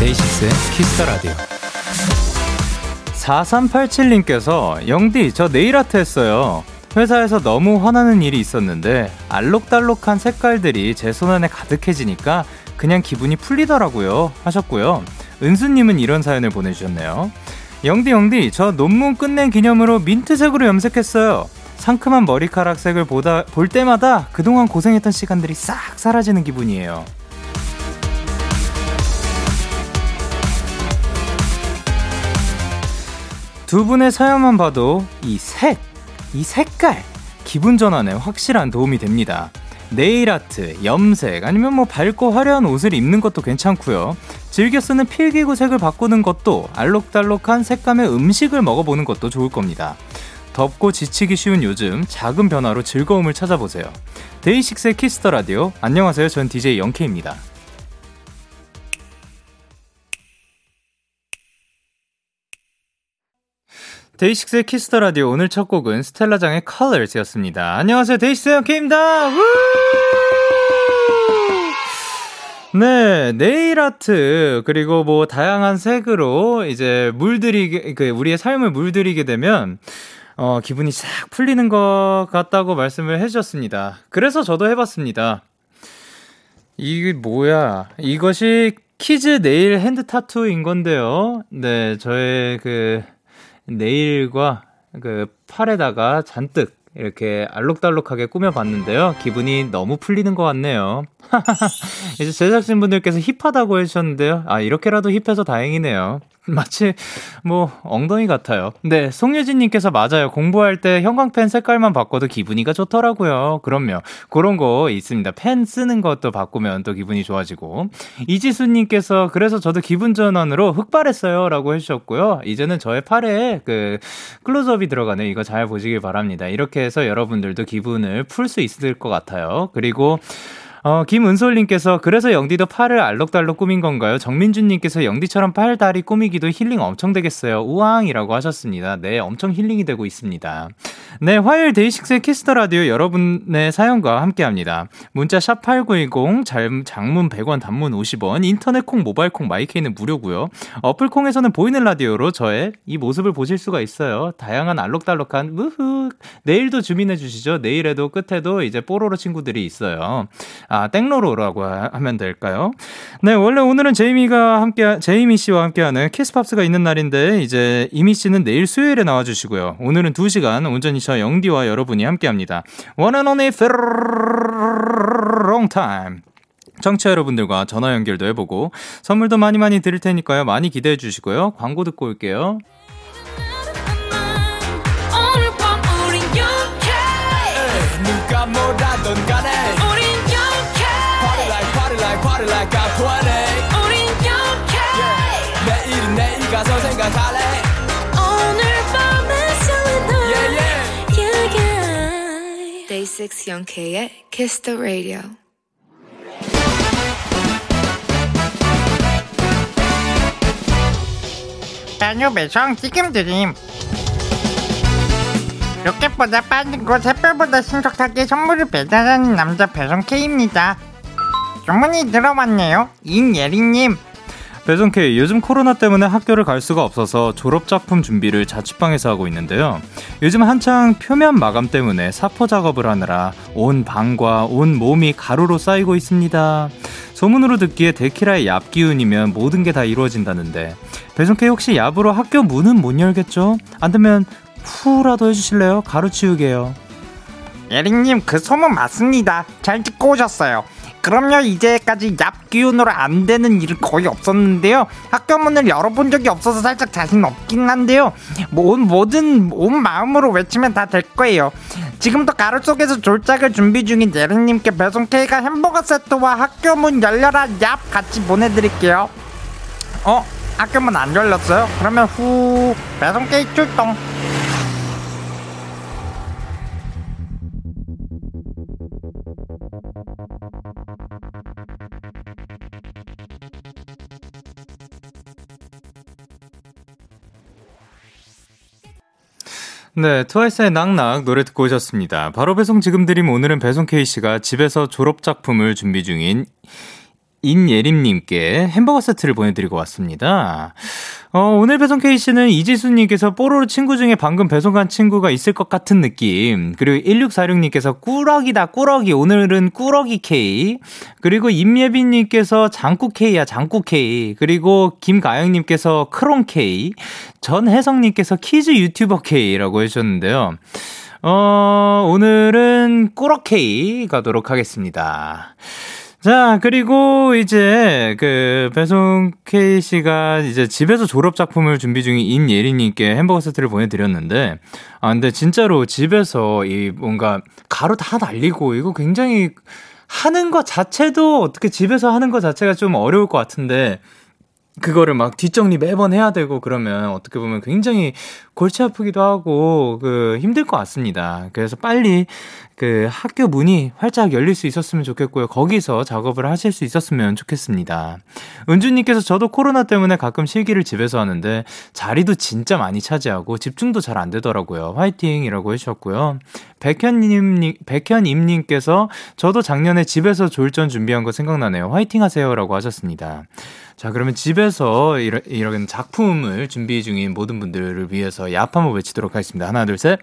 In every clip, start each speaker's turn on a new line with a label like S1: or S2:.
S1: 데이식스의 Kiss the Radio. 4387님께서 영디 저 네일 아트 했어요. 회사에서 너무 화나는 일이 있었는데 알록달록한 색깔들이 제 손 안에 가득해지니까 그냥 기분이 풀리더라고요 하셨고요. 은수님은 이런 사연을 보내주셨네요. 영디 영디 저 논문 끝낸 기념으로 민트색으로 염색했어요. 상큼한 머리카락 색을 보다 볼 때마다 그동안 고생했던 시간들이 싹 사라지는 기분이에요. 두 분의 사연만 봐도 이 색, 이 색깔, 기분 전환에 확실한 도움이 됩니다. 네일 아트, 염색, 아니면 뭐 밝고 화려한 옷을 입는 것도 괜찮고요. 즐겨 쓰는 필기구 색을 바꾸는 것도 알록달록한 색감의 음식을 먹어보는 것도 좋을 겁니다. 덥고 지치기 쉬운 요즘 작은 변화로 즐거움을 찾아보세요. 데이식스의 키스 더 라디오. 안녕하세요. 전 DJ 영케이입니다. 데이식스의 키스 더 라디오 오늘 첫 곡은 스텔라장의 Colors였습니다. 안녕하세요. 데이식스 영케이입니다. 네, 네일 아트 그리고 뭐 다양한 색으로 이제 물들이게 그 우리의 삶을 물들이게 되면 어 기분이 싹 풀리는 것 같다고 말씀을 해주셨습니다. 그래서 저도 해봤습니다. 이게 뭐야? 이것이 kids 네일 핸드 타투인 건데요. 네, 저의 그 네일과 그 팔에다가 잔뜩 이렇게 알록달록하게 꾸며봤는데요. 기분이 너무 풀리는 것 같네요. 이제 제작진분들께서 힙하다고 해주셨는데요. 아, 이렇게라도 힙해서 다행이네요. 마치 뭐 엉덩이 같아요. 네, 송유진님께서 맞아요. 공부할 때 형광펜 색깔만 바꿔도 기분이가 좋더라고요. 그럼요. 그런 거 있습니다. 펜 쓰는 것도 바꾸면 또 기분이 좋아지고. 이지수님께서 그래서 저도 기분 전환으로 흑발했어요라고 해주셨고요. 이제는 저의 팔에 그 클로즈업이 들어가는 이거 잘 보시길 바랍니다. 이렇게 해서 여러분들도 기분을 풀 수 있을 것 같아요. 그리고 어, 김은솔님께서 그래서 영디도 팔을 알록달록 꾸민 건가요? 정민준님께서 영디처럼 팔, 다리 꾸미기도 힐링 엄청 되겠어요. 우왕이라고 하셨습니다. 네, 엄청 힐링이 되고 있습니다. 네, 화요일 데이식스의 키스 더 라디오 여러분의 사연과 함께 합니다. 문자 샵 8910, 장문 100원, 단문 50원, 인터넷 콩, 모바일 콩, 마이케이는 무료고요. 어플 콩에서는 보이는 라디오로 저의 이 모습을 보실 수가 있어요. 다양한 알록달록한 무흐 내일도 주민해 주시죠. 내일에도 끝에도 이제 뽀로로 친구들이 있어요. 아, 땡로로라고 하면 될까요? 네, 원래 오늘은 제이미가 함께, 제이미 씨와 함께하는 키스팝스가 있는 날인데, 이제 이미 씨는 내일 수요일에 나와 주시고요. 오늘은 2시간 온전히 저 영디와 여러분이 함께 합니다. One and only long time. 청취자 여러분들과 전화 연결도 해보고 선물도 많이 많이 드릴 테니까요. 많이 기대해 주시고요. 광고 듣고 올게요. 누가 뭐라던 간에 like I'm 20 우린 영케 yeah. 내일은 내일 가서 생각할래 오늘 밤에 설레 yeah, yeah. yeah, yeah. Day 6 영케의 Kiss the Radio
S2: 메뉴 배송 지금 드림 로켓보다 빠른 곳 햇별보다 신속하게 선물을 배달하는 남자 배송 K입니다 주문이 들어왔네요. 인예리님.
S1: 배송K 요즘 코로나 때문에 학교를 갈 수가 없어서 졸업작품 준비를 자취방에서 하고 있는데요. 요즘 한창 표면 마감 때문에 사포 작업을 하느라 온 방과 온 몸이 가루로 쌓이고 있습니다. 소문으로 듣기에 데키라의 얍 기운이면 모든 게 다 이루어진다는데 배송K 혹시 얍으로 학교 문은 못 열겠죠? 안 되면 후라도 해주실래요? 가루 치우게요.
S2: 예링님 그 소문 맞습니다. 잘 듣고 오셨어요. 그럼요 이제까지 얍 기운으로 안 되는 일은 거의 없었는데요. 학교 문을 열어본 적이 없어서 살짝 자신 없긴 한데요. 온 모든 온 마음으로 외치면 다 될 거예요. 지금도 가루 속에서 졸작을 준비 중인 예린님께 배송 K가 햄버거 세트와 학교 문 열려라 얍 같이 보내드릴게요. 어? 학교 문 안 열렸어요? 그러면 후 배송 K 출동
S1: 네, 트와이스의 낙낙 노래 듣고 오셨습니다. 바로 배송 지금 드림 오늘은 배송 K씨가 집에서 졸업작품을 준비 중인 인예림님께 햄버거 세트를 보내드리고 왔습니다. 어, 오늘 배송 K는 이지수님께서 뽀로로 친구 중에 방금 배송 간 친구가 있을 것 같은 느낌. 그리고 1646님께서 꾸러기다, 꾸러기. 오늘은 꾸러기 K. 그리고 임예빈님께서 장꾸 K야, 장꾸 K. 그리고 김가영님께서 크롱 K. 전혜성님께서 kids 유튜버 K라고 해주셨는데요. 어, 오늘은 꾸러기 K 가도록 하겠습니다. 자, 그리고 이제 그 배송 K 씨가 이제 집에서 졸업 작품을 준비 중인 인예리 님께 햄버거 세트를 보내 드렸는데, 아, 근데 진짜로 집에서 이 뭔가 가루 다 날리고 이거 굉장히 하는 것 자체도 어떻게 집에서 하는 것 자체가 좀 어려울 것 같은데, 그거를 막 뒷정리 매번 해야 되고 그러면 어떻게 보면 굉장히 골치 아프기도 하고 그 힘들 것 같습니다. 그래서 빨리 그 학교 문이 활짝 열릴 수 있었으면 좋겠고요. 거기서 작업을 하실 수 있었으면 좋겠습니다. 은주님께서 저도 코로나 때문에 가끔 실기를 집에서 하는데 자리도 진짜 많이 차지하고 집중도 잘 안 되더라고요. 화이팅이라고 해주셨고요. 백현님, 백현임님께서 저도 작년에 집에서 졸전 준비한 거 생각나네요. 화이팅 하세요라고 하셨습니다. 자, 그러면 집에서 이런, 작품을 준비 중인 모든 분들을 위해서 얍 한번 외치도록 하겠습니다. 하나, 둘, 셋.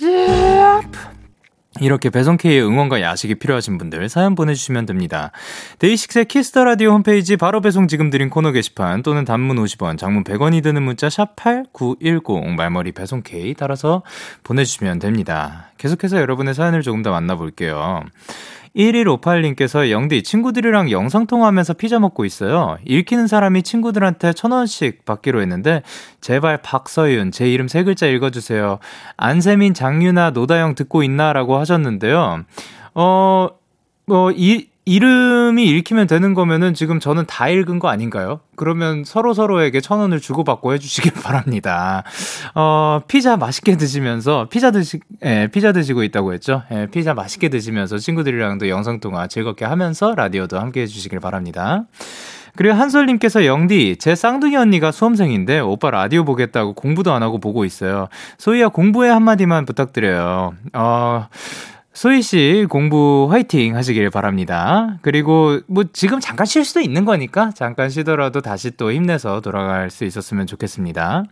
S1: 얍! 이렇게 배송K의 응원과 야식이 필요하신 분들 사연 보내주시면 됩니다. 데이식스의 키스 더 라디오 홈페이지 바로 배송 지금 드린 코너 게시판 또는 단문 50원, 장문 100원이 드는 문자 샵 #8910 말머리 배송K 따라서 보내주시면 됩니다. 계속해서 여러분의 사연을 조금 더 만나볼게요. 1158님께서 영디 친구들이랑 영상통화하면서 피자 먹고 있어요. 읽히는 사람이 친구들한테 천 원씩 받기로 했는데 제발 박서윤 제 이름 세 글자 읽어주세요. 안세민 장유나 노다영 듣고 있나라고 하셨는데요. 어, 뭐, 이, 이름이 읽히면 되는 거면은 지금 저는 다 읽은 거 아닌가요? 그러면 서로 서로에게 천 원을 주고받고 해주시길 바랍니다. 어, 피자 맛있게 드시면서 피자 드시, 예, 피자 드시고 있다고 했죠? 예, 피자 맛있게 드시면서 친구들이랑도 영상 통화 즐겁게 하면서 라디오도 함께 해주시길 바랍니다. 그리고 한솔님께서 영디, 제 쌍둥이 언니가 수험생인데 오빠 라디오 보겠다고 공부도 안 하고 보고 있어요. 소희야 공부에 한마디만 부탁드려요. 어, 소희 씨 공부 화이팅 하시길 바랍니다. 그리고 뭐 지금 잠깐 쉴 수도 있는 거니까 잠깐 쉬더라도 다시 또 힘내서 돌아갈 수 있었으면 좋겠습니다.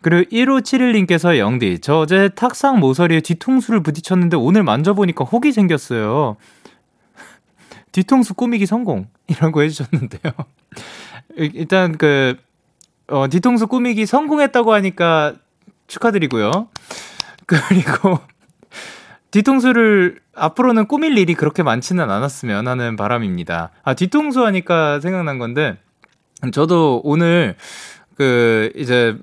S1: 그리고 1571님께서 영디, 저 어제 탁상 모서리에 뒤통수를 부딪혔는데 오늘 만져보니까 혹이 생겼어요. 뒤통수 꾸미기 성공 이라고 해주셨는데요. 일단 그, 어, 뒤통수 꾸미기 성공했다고 하니까 축하드리고요. 그리고 뒤통수를 앞으로는 꾸밀 일이 그렇게 많지는 않았으면 하는 바람입니다. 아, 뒤통수 하니까 생각난 건데, 저도 오늘, 그, 이제,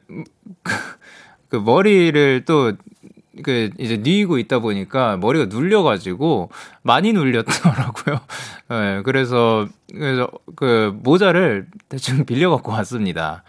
S1: 그 머리를 또, 그, 이제 뉘고 있다 보니까 머리가 눌려가지고 많이 눌렸더라고요. 네, 그래서, 그래서 그 모자를 대충 빌려갖고 왔습니다.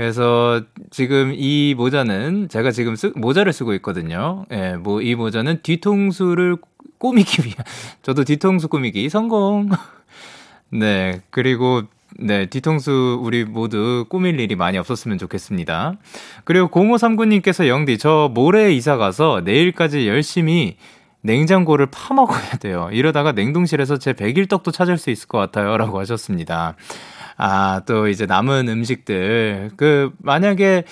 S1: 그래서 지금 이 모자는 제가 지금 쓰, 모자를 쓰고 있거든요. 예, 뭐 이 모자는 뒤통수를 꾸미기 위한 저도 뒤통수 꾸미기 성공. 네, 그리고 네, 뒤통수 우리 모두 꾸밀 일이 많이 없었으면 좋겠습니다. 그리고 0539님께서 영디, 저 모레 이사 가서 내일까지 열심히 냉장고를 파먹어야 돼요. 이러다가 냉동실에서 제 백일떡도 찾을 수 있을 것 같아요. 라고 하셨습니다. 아, 또 이제 남은 음식들. 그, 만약에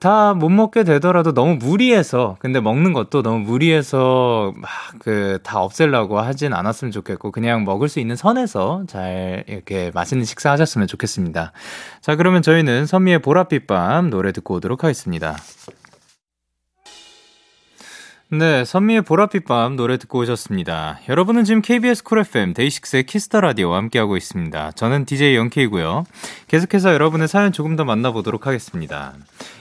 S1: 다 못 먹게 되더라도 너무 무리해서, 근데 먹는 것도 너무 무리해서 막 그 다 없애려고 하진 않았으면 좋겠고, 그냥 먹을 수 있는 선에서 잘 이렇게 맛있는 식사 하셨으면 좋겠습니다. 자, 그러면 저희는 선미의 보랏빛 밤 노래 듣고 오도록 하겠습니다. 네, 선미의 보랏빛 밤 노래 듣고 오셨습니다. 여러분은 지금 KBS 쿨 FM 데이식스의 키스 더 라디오와 함께하고 있습니다. 저는 DJ 영케이고요. 계속해서 여러분의 사연 조금 더 만나보도록 하겠습니다.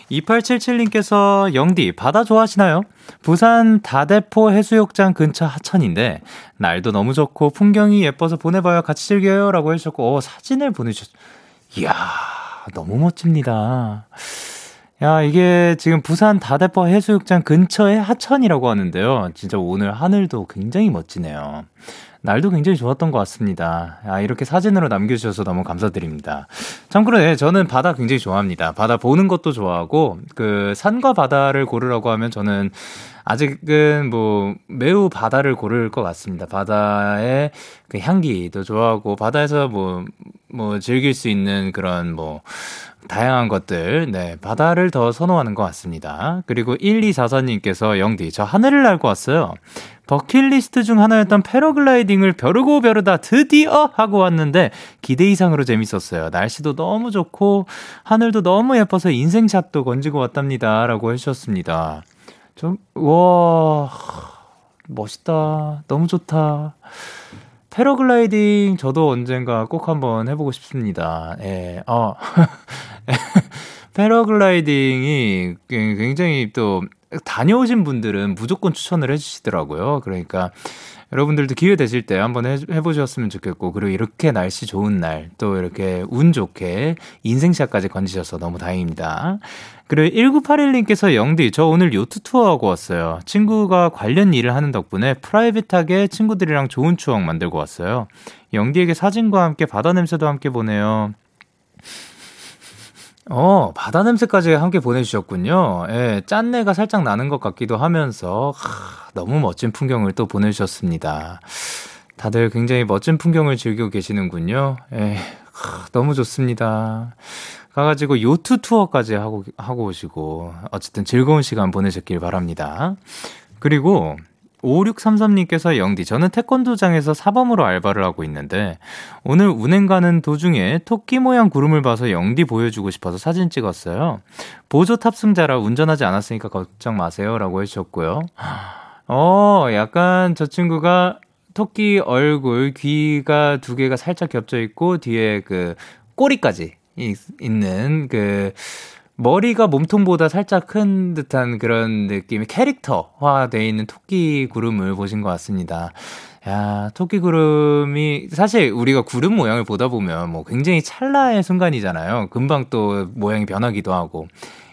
S1: 2877님께서 영디 바다 좋아하시나요? 부산 다대포 해수욕장 근처 하천인데 날도 너무 좋고 풍경이 예뻐서 보내봐요 같이 즐겨요라고 해주셨고 어, 사진을 보내주셨. 이야 너무 멋집니다. 야, 이게 지금 부산 다대포 해수욕장 근처의 하천이라고 하는데요. 진짜 오늘 하늘도 굉장히 멋지네요. 날도 굉장히 좋았던 것 같습니다. 아, 이렇게 사진으로 남겨주셔서 너무 감사드립니다. 참고로, 네, 저는 바다 굉장히 좋아합니다. 바다 보는 것도 좋아하고, 그, 산과 바다를 고르라고 하면 저는 아직은 뭐 매우 바다를 고를 것 같습니다. 바다의 그 향기도 좋아하고 바다에서 뭐뭐 뭐 즐길 수 있는 그런 뭐 다양한 것들, 네, 바다를 더 선호하는 것 같습니다. 그리고 1244님께서 영디, 저 하늘을 날고 왔어요. 버킷리스트 중 하나였던 패러글라이딩을 벼르고 벼르다 드디어 하고 왔는데 기대 이상으로 재밌었어요. 날씨도 너무 좋고 하늘도 너무 예뻐서 인생샷도 건지고 왔답니다. 라고 해주셨습니다. 좀, 와, 멋있다. 너무 좋다. 패러글라이딩 저도 언젠가 꼭 한번 해보고 싶습니다. 예, 어. 패러글라이딩이 굉장히 또 다녀오신 분들은 무조건 추천을 해주시더라고요. 그러니까 여러분들도 기회 되실 때 한번 해, 해보셨으면 좋겠고, 그리고 이렇게 날씨 좋은 날, 또 이렇게 운 좋게 인생샷까지 건지셔서 너무 다행입니다. 그리고 1981님께서 영디, 저 오늘 요트 투어하고 왔어요. 친구가 관련 일을 하는 덕분에 프라이빗하게 친구들이랑 좋은 추억 만들고 왔어요. 영디에게 사진과 함께 바다 냄새도 함께 보내요. 어, 바다 냄새까지 함께 보내주셨군요. 예, 짠내가 살짝 나는 것 같기도 하면서, 하, 너무 멋진 풍경을 또 보내주셨습니다. 다들 굉장히 멋진 풍경을 즐기고 계시는군요. 예, 하, 너무 좋습니다. 가가지고 요트 투어까지 하고, 하고 오시고, 어쨌든 즐거운 시간 보내셨길 바랍니다. 그리고, 5633님께서 영디, 저는 태권도장에서 사범으로 알바를 하고 있는데, 오늘 운행 가는 도중에 토끼 모양 구름을 봐서 영디 보여주고 싶어서 사진 찍었어요. 보조 탑승자라 운전하지 않았으니까 걱정 마세요. 라고 해주셨고요. 어, 약간 저 친구가 토끼 얼굴, 귀가 두 개가 살짝 겹쳐 있고, 뒤에 그 꼬리까지 있는 그, 머리가 몸통보다 살짝 큰 듯한 그런 느낌의 캐릭터화되어 있는 토끼 구름을 보신 것 같습니다. 야, 토끼 구름이 사실 우리가 구름 모양을 보다 보면 뭐 굉장히 찰나의 순간이잖아요. 금방 또 모양이 변하기도 하고.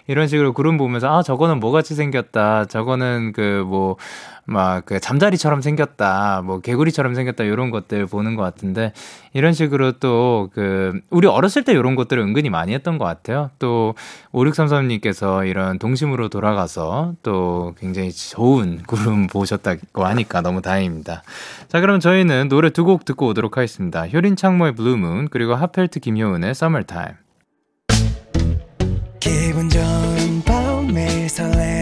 S1: 이런 식으로 구름 보면서 아 저거는 뭐같이 생겼다 저거는 그 뭐 막 그 잠자리처럼 생겼다, 뭐 개구리처럼 생겼다 이런 것들 보는 것 같은데 이런 식으로 또 그 우리 어렸을 때 이런 것들을 은근히 많이 했던 것 같아요. 또 5633님께서 이런 동심으로 돌아가서 또 굉장히 좋은 구름 보셨다고 하니까 너무 다행입니다. 자 그럼 저희는 노래 두 곡 듣고 오도록 하겠습니다. 효린 창모의 Blue Moon 그리고 핫펠트 김효은의 서머타임. 기분 좋은 밤 매일 설레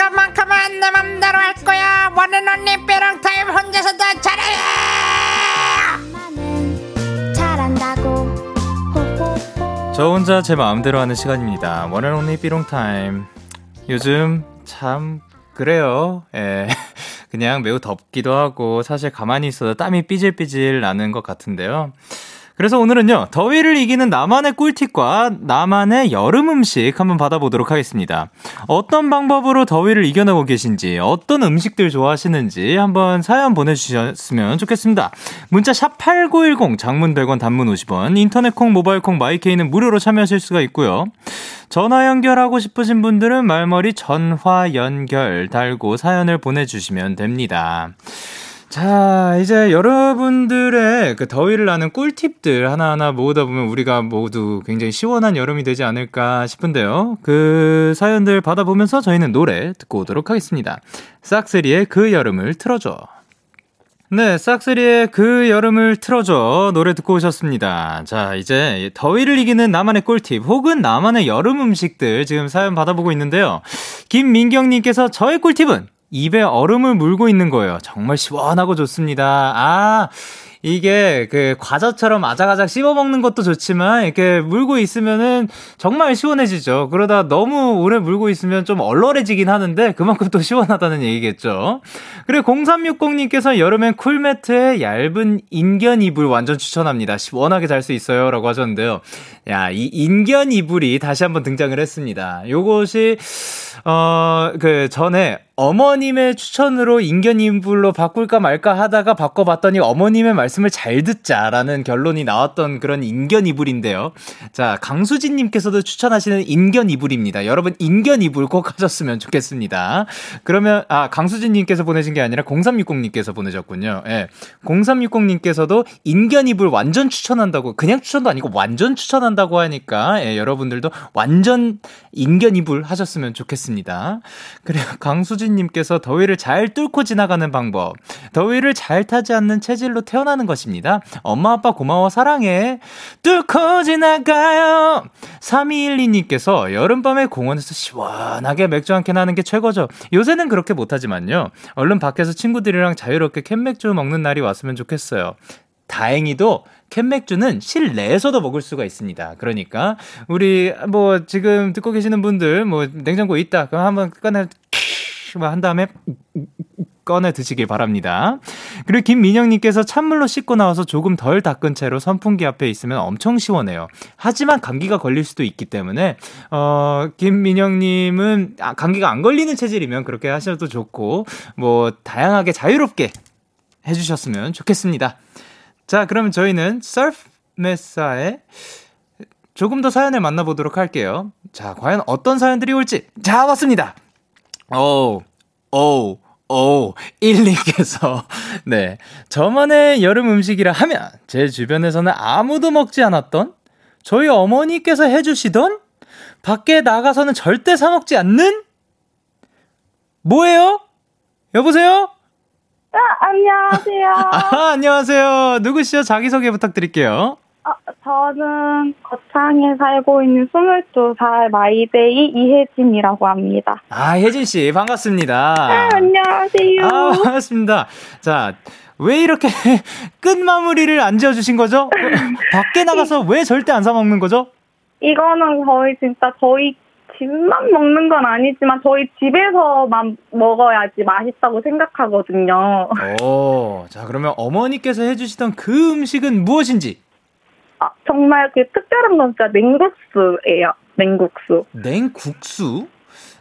S2: 시간만큼은 내 맘대로 할 거야. One and only 삐롱 타임 혼자서도 잘해.
S1: 저 혼자 제 마음대로 하는 시간입니다. One and only 삐롱타임. 요즘 참 그래요. 예. 그냥 매우 덥기도 하고 사실 가만히 있어도 땀이 삐질삐질 나는 것 같은데요. 그래서 오늘은요, 더위를 이기는 나만의 꿀팁과 나만의 여름 음식 한번 받아보도록 하겠습니다. 어떤 방법으로 더위를 이겨내고 계신지, 어떤 음식들 좋아하시는지 한번 사연 보내주셨으면 좋겠습니다. 문자 샵8910, 장문 100원, 단문 50원, 인터넷 콩, 모바일 콩, 마이케이는 무료로 참여하실 수가 있고요. 전화 연결하고 싶으신 분들은 말머리 전화 연결 달고 사연을 보내주시면 됩니다. 자, 이제 여러분들의 그 더위를 나는 꿀팁들 하나하나 모으다 보면 우리가 모두 굉장히 시원한 여름이 되지 않을까 싶은데요. 그 사연들 받아보면서 저희는 노래 듣고 오도록 하겠습니다. 싹스리의 그 여름을 틀어줘. 네, 싹스리의 그 여름을 틀어줘 노래 듣고 오셨습니다. 자, 이제 더위를 이기는 나만의 꿀팁 혹은 나만의 여름 음식들 지금 사연 받아보고 있는데요. 김민경님께서 저의 꿀팁은 입에 얼음을 물고 있는 거예요. 정말 시원하고 좋습니다. 아, 이게 그 과자처럼 아작아작 씹어 먹는 것도 좋지만 이렇게 물고 있으면은 정말 시원해지죠. 그러다 너무 오래 물고 있으면 좀 얼얼해지긴 하는데 그만큼 또 시원하다는 얘기겠죠. 그리고 0360님께서 여름엔 쿨매트에 얇은 인견 이불 완전 추천합니다. 시원하게 잘 수 있어요. 라고 하셨는데요. 야, 이 인견 이불이 다시 한번 등장을 했습니다. 요것이 어, 그 전에 어머님의 추천으로 인견인불로 바꿀까 말까 하다가 바꿔봤더니 어머님의 말씀을 잘 듣자라는 결론이 나왔던 그런 인견이불인데요. 자, 강수진님께서도 추천하시는 인견이불입니다. 여러분, 인견이불 꼭 하셨으면 좋겠습니다. 그러면, 아, 강수진님께서 보내신 게 아니라 0360님께서 보내셨군요. 예. 0360님께서도 인견이불 완전 추천한다고, 그냥 추천도 아니고 완전 추천한다고 하니까, 예, 여러분들도 완전 인견이불 하셨으면 좋겠습니다. 그리고 강수진 이수진님께서 더위를 잘 뚫고 지나가는 방법. 더위를 잘 타지 않는 체질로 태어나는 것입니다. 엄마, 아빠 고마워, 사랑해. 뚫고 지나가요. 3212님께서 여름밤에 공원에서 시원하게 맥주 한 캔 하는 게 최고죠. 요새는 그렇게 못하지만요. 얼른 밖에서 친구들이랑 자유롭게 캔맥주 먹는 날이 왔으면 좋겠어요. 다행히도 캔맥주는 실내에서도 먹을 수가 있습니다. 그러니까 우리 뭐 지금 듣고 계시는 분들 뭐 냉장고 있다 그럼 한번 꺼내 한 다음에 꺼내 드시길 바랍니다. 그리고 김민영님께서 찬물로 씻고 나와서 조금 덜 닦은 채로 선풍기 앞에 있으면 엄청 시원해요. 하지만 감기가 걸릴 수도 있기 때문에, 어, 김민영님은 아, 감기가 안 걸리는 체질이면 그렇게 하셔도 좋고, 뭐, 다양하게 자유롭게 해주셨으면 좋겠습니다. 자, 그러면 저희는 썰프 메사의 조금 더 사연을 만나보도록 할게요. 자, 과연 어떤 사연들이 올지. 자, 왔습니다. 오, 오, 오, 1님께서, 네. 저만의 여름 음식이라 하면, 제 주변에서는 아무도 먹지 않았던, 저희 어머니께서 해주시던, 밖에 나가서는 절대 사먹지 않는, 뭐예요? 여보세요?
S3: 아, 안녕하세요.
S1: 아, 안녕하세요. 누구시죠? 자기소개 부탁드릴게요.
S3: 어, 저는 거창에 살고 있는 22살 마이데이 이혜진이라고 합니다.
S1: 아, 혜진씨, 반갑습니다.
S3: 아, 안녕하세요.
S1: 아, 반갑습니다. 자, 왜 이렇게 끝 마무리를 안 지어주신 거죠? 밖에 나가서 왜 절대 안 사먹는 거죠?
S3: 이거는 거의 진짜 저희 집만 먹는 건 아니지만 저희 집에서만 먹어야지 맛있다고 생각하거든요.
S1: 오, 자, 그러면 어머니께서 해주시던 그 음식은 무엇인지?
S3: 아, 정말 그 특별한 건 진짜 냉국수예요. 냉국수.
S1: 냉국수?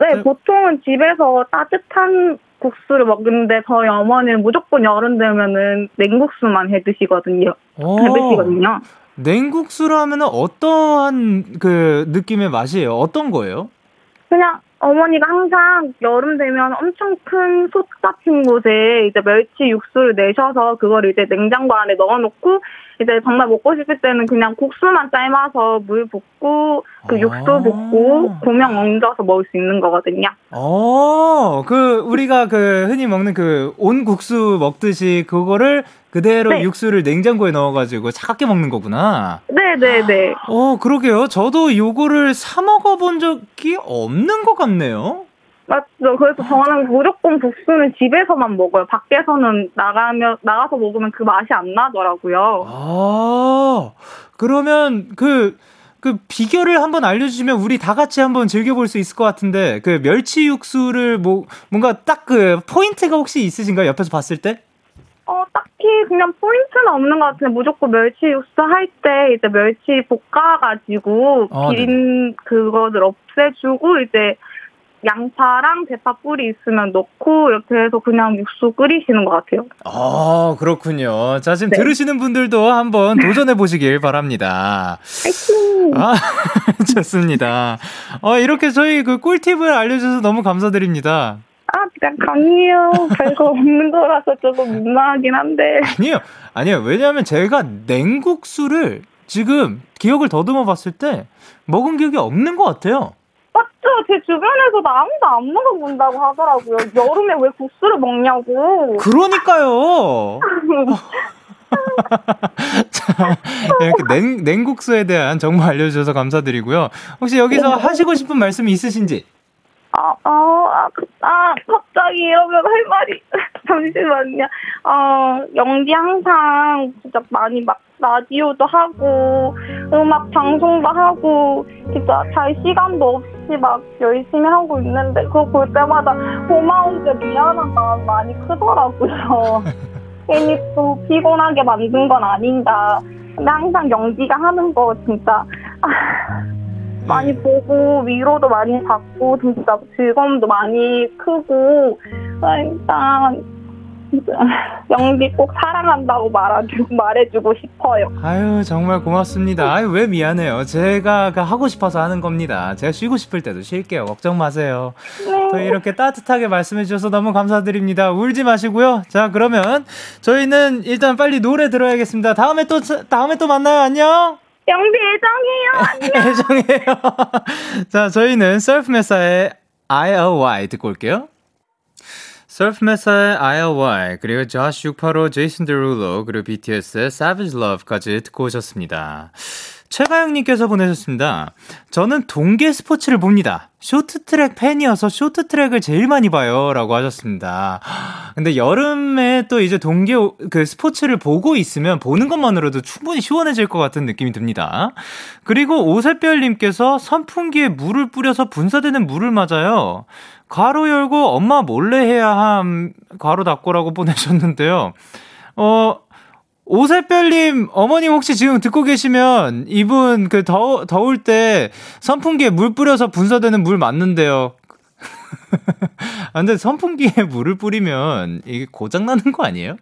S3: 네, 그... 보통은 집에서 따뜻한 국수를 먹는데 저희 어머니는 무조건 여름 되면은 냉국수만 해 드시거든요. 해 드시거든요.
S1: 냉국수라면 어떠한 그 느낌의 맛이에요? 어떤 거예요?
S3: 그냥 어머니가 항상 여름 되면 엄청 큰 솥 같은 곳에 이제 멸치 육수를 내셔서 그걸 이제 냉장고 안에 넣어놓고 이제 정말 먹고 싶을 때는 그냥 국수만 삶아서 물 붓고 그 아. 육수 붓고 고명 얹어서 먹을 수 있는 거거든요.
S1: 어, 그 우리가 그 흔히 먹는 그 온국수 먹듯이 그거를 그대로 네. 육수를 냉장고에 넣어가지고 차갑게 먹는 거구나.
S3: 네네네. 네, 네.
S1: 어, 그러게요. 저도 요거를 사 먹어본 적이 없는 것 같네요.
S3: 맞죠. 그래서 저는 무조건 국수는 집에서만 먹어요. 밖에서는 나가면 나가서 먹으면 그 맛이 안 나더라고요.
S1: 아 그러면 그. 그 비결을 한번 알려주시면 우리 다 같이 한번 즐겨볼 수 있을 것 같은데 그 멸치 육수를 뭐 뭔가 딱 그 포인트가 혹시 있으신가요 옆에서 봤을 때?
S3: 어 딱히 그냥 포인트는 없는 것 같은데 무조건 멸치 육수 할 때 이제 멸치 볶아가지고 어, 비린 네. 그거를 없애주고 이제 양파랑 대파 뿌리 있으면 넣고 이렇게 해서 그냥 육수 끓이시는 것 같아요.
S1: 아 그렇군요. 자 지금 네. 들으시는 분들도 한번 도전해 보시길 바랍니다.
S3: 파이팅!
S1: 아 좋습니다. 어 이렇게 저희 그 꿀팁을 알려주셔서 너무 감사드립니다.
S3: 아, 그냥 강의요. 별거 없는 거라서 조금 민망하긴 한데.
S1: 아니요, 아니요. 왜냐하면 제가 냉국수를 지금 기억을 더듬어 봤을 때 먹은 기억이 없는 것 같아요.
S3: 맞죠? 제 주변에서도 아무도 안 먹어본다고 하더라고요. 여름에 왜 국수를 먹냐고.
S1: 그러니까요. 자, 이렇게 냉, 냉국수에 대한 정보 알려주셔서 감사드리고요. 혹시 여기서 네. 하시고 싶은 말씀이 있으신지?
S3: 아, 아, 아, 아, 갑자기 이러면 할 말이, 잠시만요. 어, 영디 항상 진짜 많이 막 라디오도 하고, 음악 방송도 하고, 진짜 잘 시간도 없이 막 열심히 하고 있는데, 그거 볼 때마다 고마운데 미안한 마음 많이 크더라고요. 괜히 또 피곤하게 만든 건 아닌가. 근데 항상 영지가 하는 거 진짜 아, 많이 네. 보고 위로도 많이 받고 진짜 즐거움도 많이 크고 일단 영비 꼭 사랑한다고 말해주고, 말해주고 싶어요.
S1: 아유, 정말 고맙습니다. 아유, 왜 미안해요. 제가 그 하고 싶어서 하는 겁니다. 제가 쉬고 싶을 때도 쉴게요. 걱정 마세요. 네. 또 이렇게 따뜻하게 말씀해주셔서 너무 감사드립니다. 울지 마시고요. 자, 그러면 저희는 일단 빨리 노래 들어야겠습니다. 다음에 또, 다음에 또 만나요. 안녕!
S3: 영비 애정해요.
S1: 애정해요. 자, 저희는 셀프메사의 IOY 듣고 올게요. 서프메사의 ILY 그리고 조시 685, 제이슨 데룰로 그리고 BTS의 Savage Love까지 듣고 오셨습니다. 최가영님께서 보내셨습니다. 저는 동계 스포츠를 봅니다. 쇼트트랙 팬이어서 쇼트트랙을 제일 많이 봐요. 라고 하셨습니다. 근데 여름에 또 이제 동계 그 스포츠를 보고 있으면 보는 것만으로도 충분히 시원해질 것 같은 느낌이 듭니다. 그리고 오세별님께서 선풍기에 물을 뿌려서 분사되는 물을 맞아요. 괄호 열고 엄마 몰래 해야 함, 괄호 닫고라고 보내셨는데요. 어, 오세별님, 어머님 혹시 지금 듣고 계시면 이분 그 더, 더울 때 선풍기에 물 뿌려서 분사되는 물 맞는데요. 아, 근데 선풍기에 물을 뿌리면 이게 고장 나는 거 아니에요?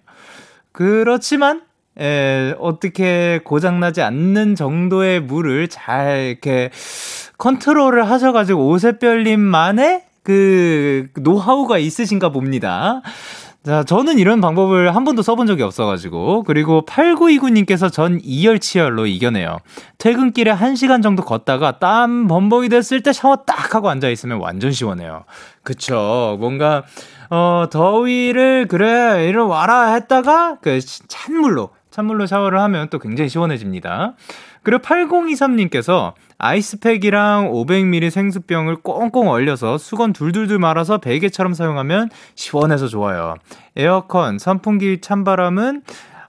S1: 그렇지만, 에, 어떻게 고장나지 않는 정도의 물을 잘 이렇게 컨트롤을 하셔가지고 오세별님만의 그 노하우가 있으신가 봅니다. 자, 저는 이런 방법을 한 번도 써본 적이 없어가지고. 그리고 8929님께서 전 이열치열로 이겨내요. 퇴근길에 1시간 정도 걷다가 땀 범벅이 됐을 때 샤워 딱 하고 앉아있으면 완전 시원해요. 그쵸. 뭔가, 어, 더위를, 그래, 이리 와라 했다가, 그, 찬물로, 찬물로 샤워를 하면 또 굉장히 시원해집니다. 그리고 8023님께서 아이스팩이랑 500ml 생수병을 꽁꽁 얼려서 수건 둘둘둘 말아서 베개처럼 사용하면 시원해서 좋아요. 에어컨, 선풍기 찬바람은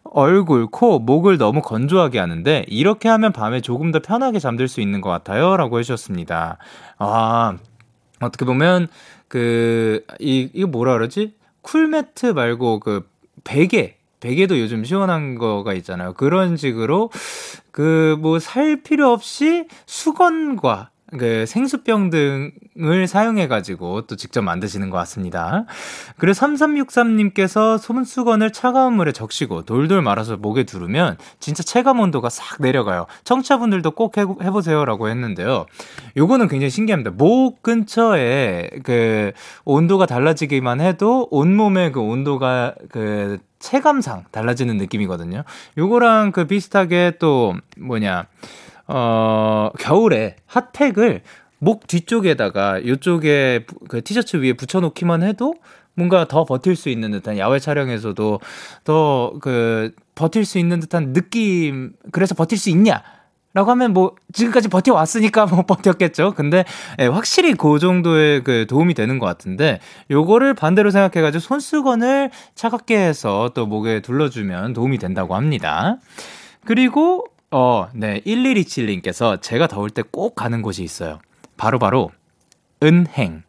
S1: 얼굴, 코, 목을 너무 건조하게 하는데 이렇게 하면 밤에 조금 더 편하게 잠들 수 있는 것 같아요. 라고 해주셨습니다. 아, 어떻게 보면 그, 이, 이거 뭐라 그러지? 쿨매트 말고 그 베개 베개도 요즘 시원한 거가 있잖아요. 그런 식으로 그 뭐 살 필요 없이 수건과 그 생수병 등을 사용해가지고 또 직접 만드시는 것 같습니다. 그리고 3363님께서 손수건을 차가운 물에 적시고 돌돌 말아서 목에 두르면 진짜 체감 온도가 싹 내려가요. 청취자분들도 꼭 해보세요 라고 했는데요. 요거는 굉장히 신기합니다. 목 근처에 그 온도가 달라지기만 해도 온몸의 그 온도가 그 체감상 달라지는 느낌이거든요. 요거랑 그 비슷하게 또 뭐냐, 어, 겨울에 핫팩을 목 뒤쪽에다가 요쪽에 그 티셔츠 위에 붙여놓기만 해도 뭔가 더 버틸 수 있는 듯한 야외 촬영에서도 더 그 버틸 수 있는 듯한 느낌, 그래서 버틸 수 있냐? 라고 하면 뭐 지금까지 버텨왔으니까 뭐 버텼겠죠. 근데 예, 확실히 그 정도의 그 도움이 되는 것 같은데 요거를 반대로 생각해가지고 손수건을 차갑게 해서 또 목에 둘러주면 도움이 된다고 합니다. 그리고 어, 네 1127님께서 제가 더울 때 꼭 가는 곳이 있어요. 바로바로 바로 은행.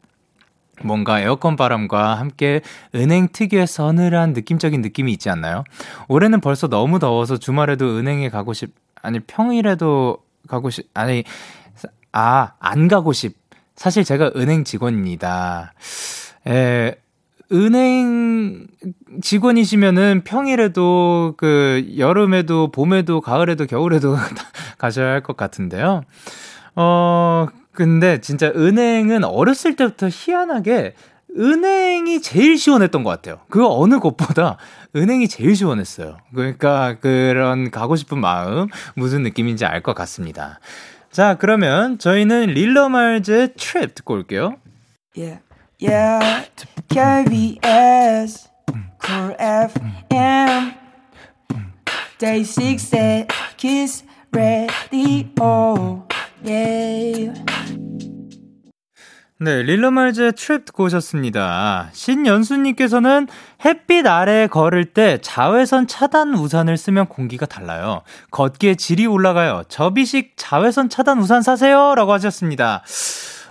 S1: 뭔가 에어컨 바람과 함께 은행 특유의 서늘한 느낌적인 느낌이 있지 않나요? 올해는 벌써 너무 더워서 주말에도 은행에 가고 싶, 아니 평일에도 가고 싶 아니 아 안 가고 싶 사실 제가 은행 직원입니다. 에 은행 직원이시면은 평일에도 그 여름에도 봄에도 가을에도 겨울에도 가셔야 할 것 같은데요. 어 근데 진짜 은행은 어렸을 때부터 희한하게 은행이 제일 시원했던 것 같아요. 그 어느 곳보다 은행이 제일 시원했어요. 그러니까 그런 가고 싶은 마음 무슨 느낌인지 알 것 같습니다. 자, 그러면 저희는 릴러말즈의 트랩 듣고 올게요.
S4: Yeah, yeah, KBS, Cool FM, Day 6 Kiss Radio, yeah.
S1: 네, 릴러말즈의 트랩 듣고 오셨습니다. 신연수님께서는 햇빛 아래에 걸을 때 자외선 차단 우산을 쓰면 공기가 달라요. 걷기에 질이 올라가요. 접이식 자외선 차단 우산 사세요. 라고 하셨습니다.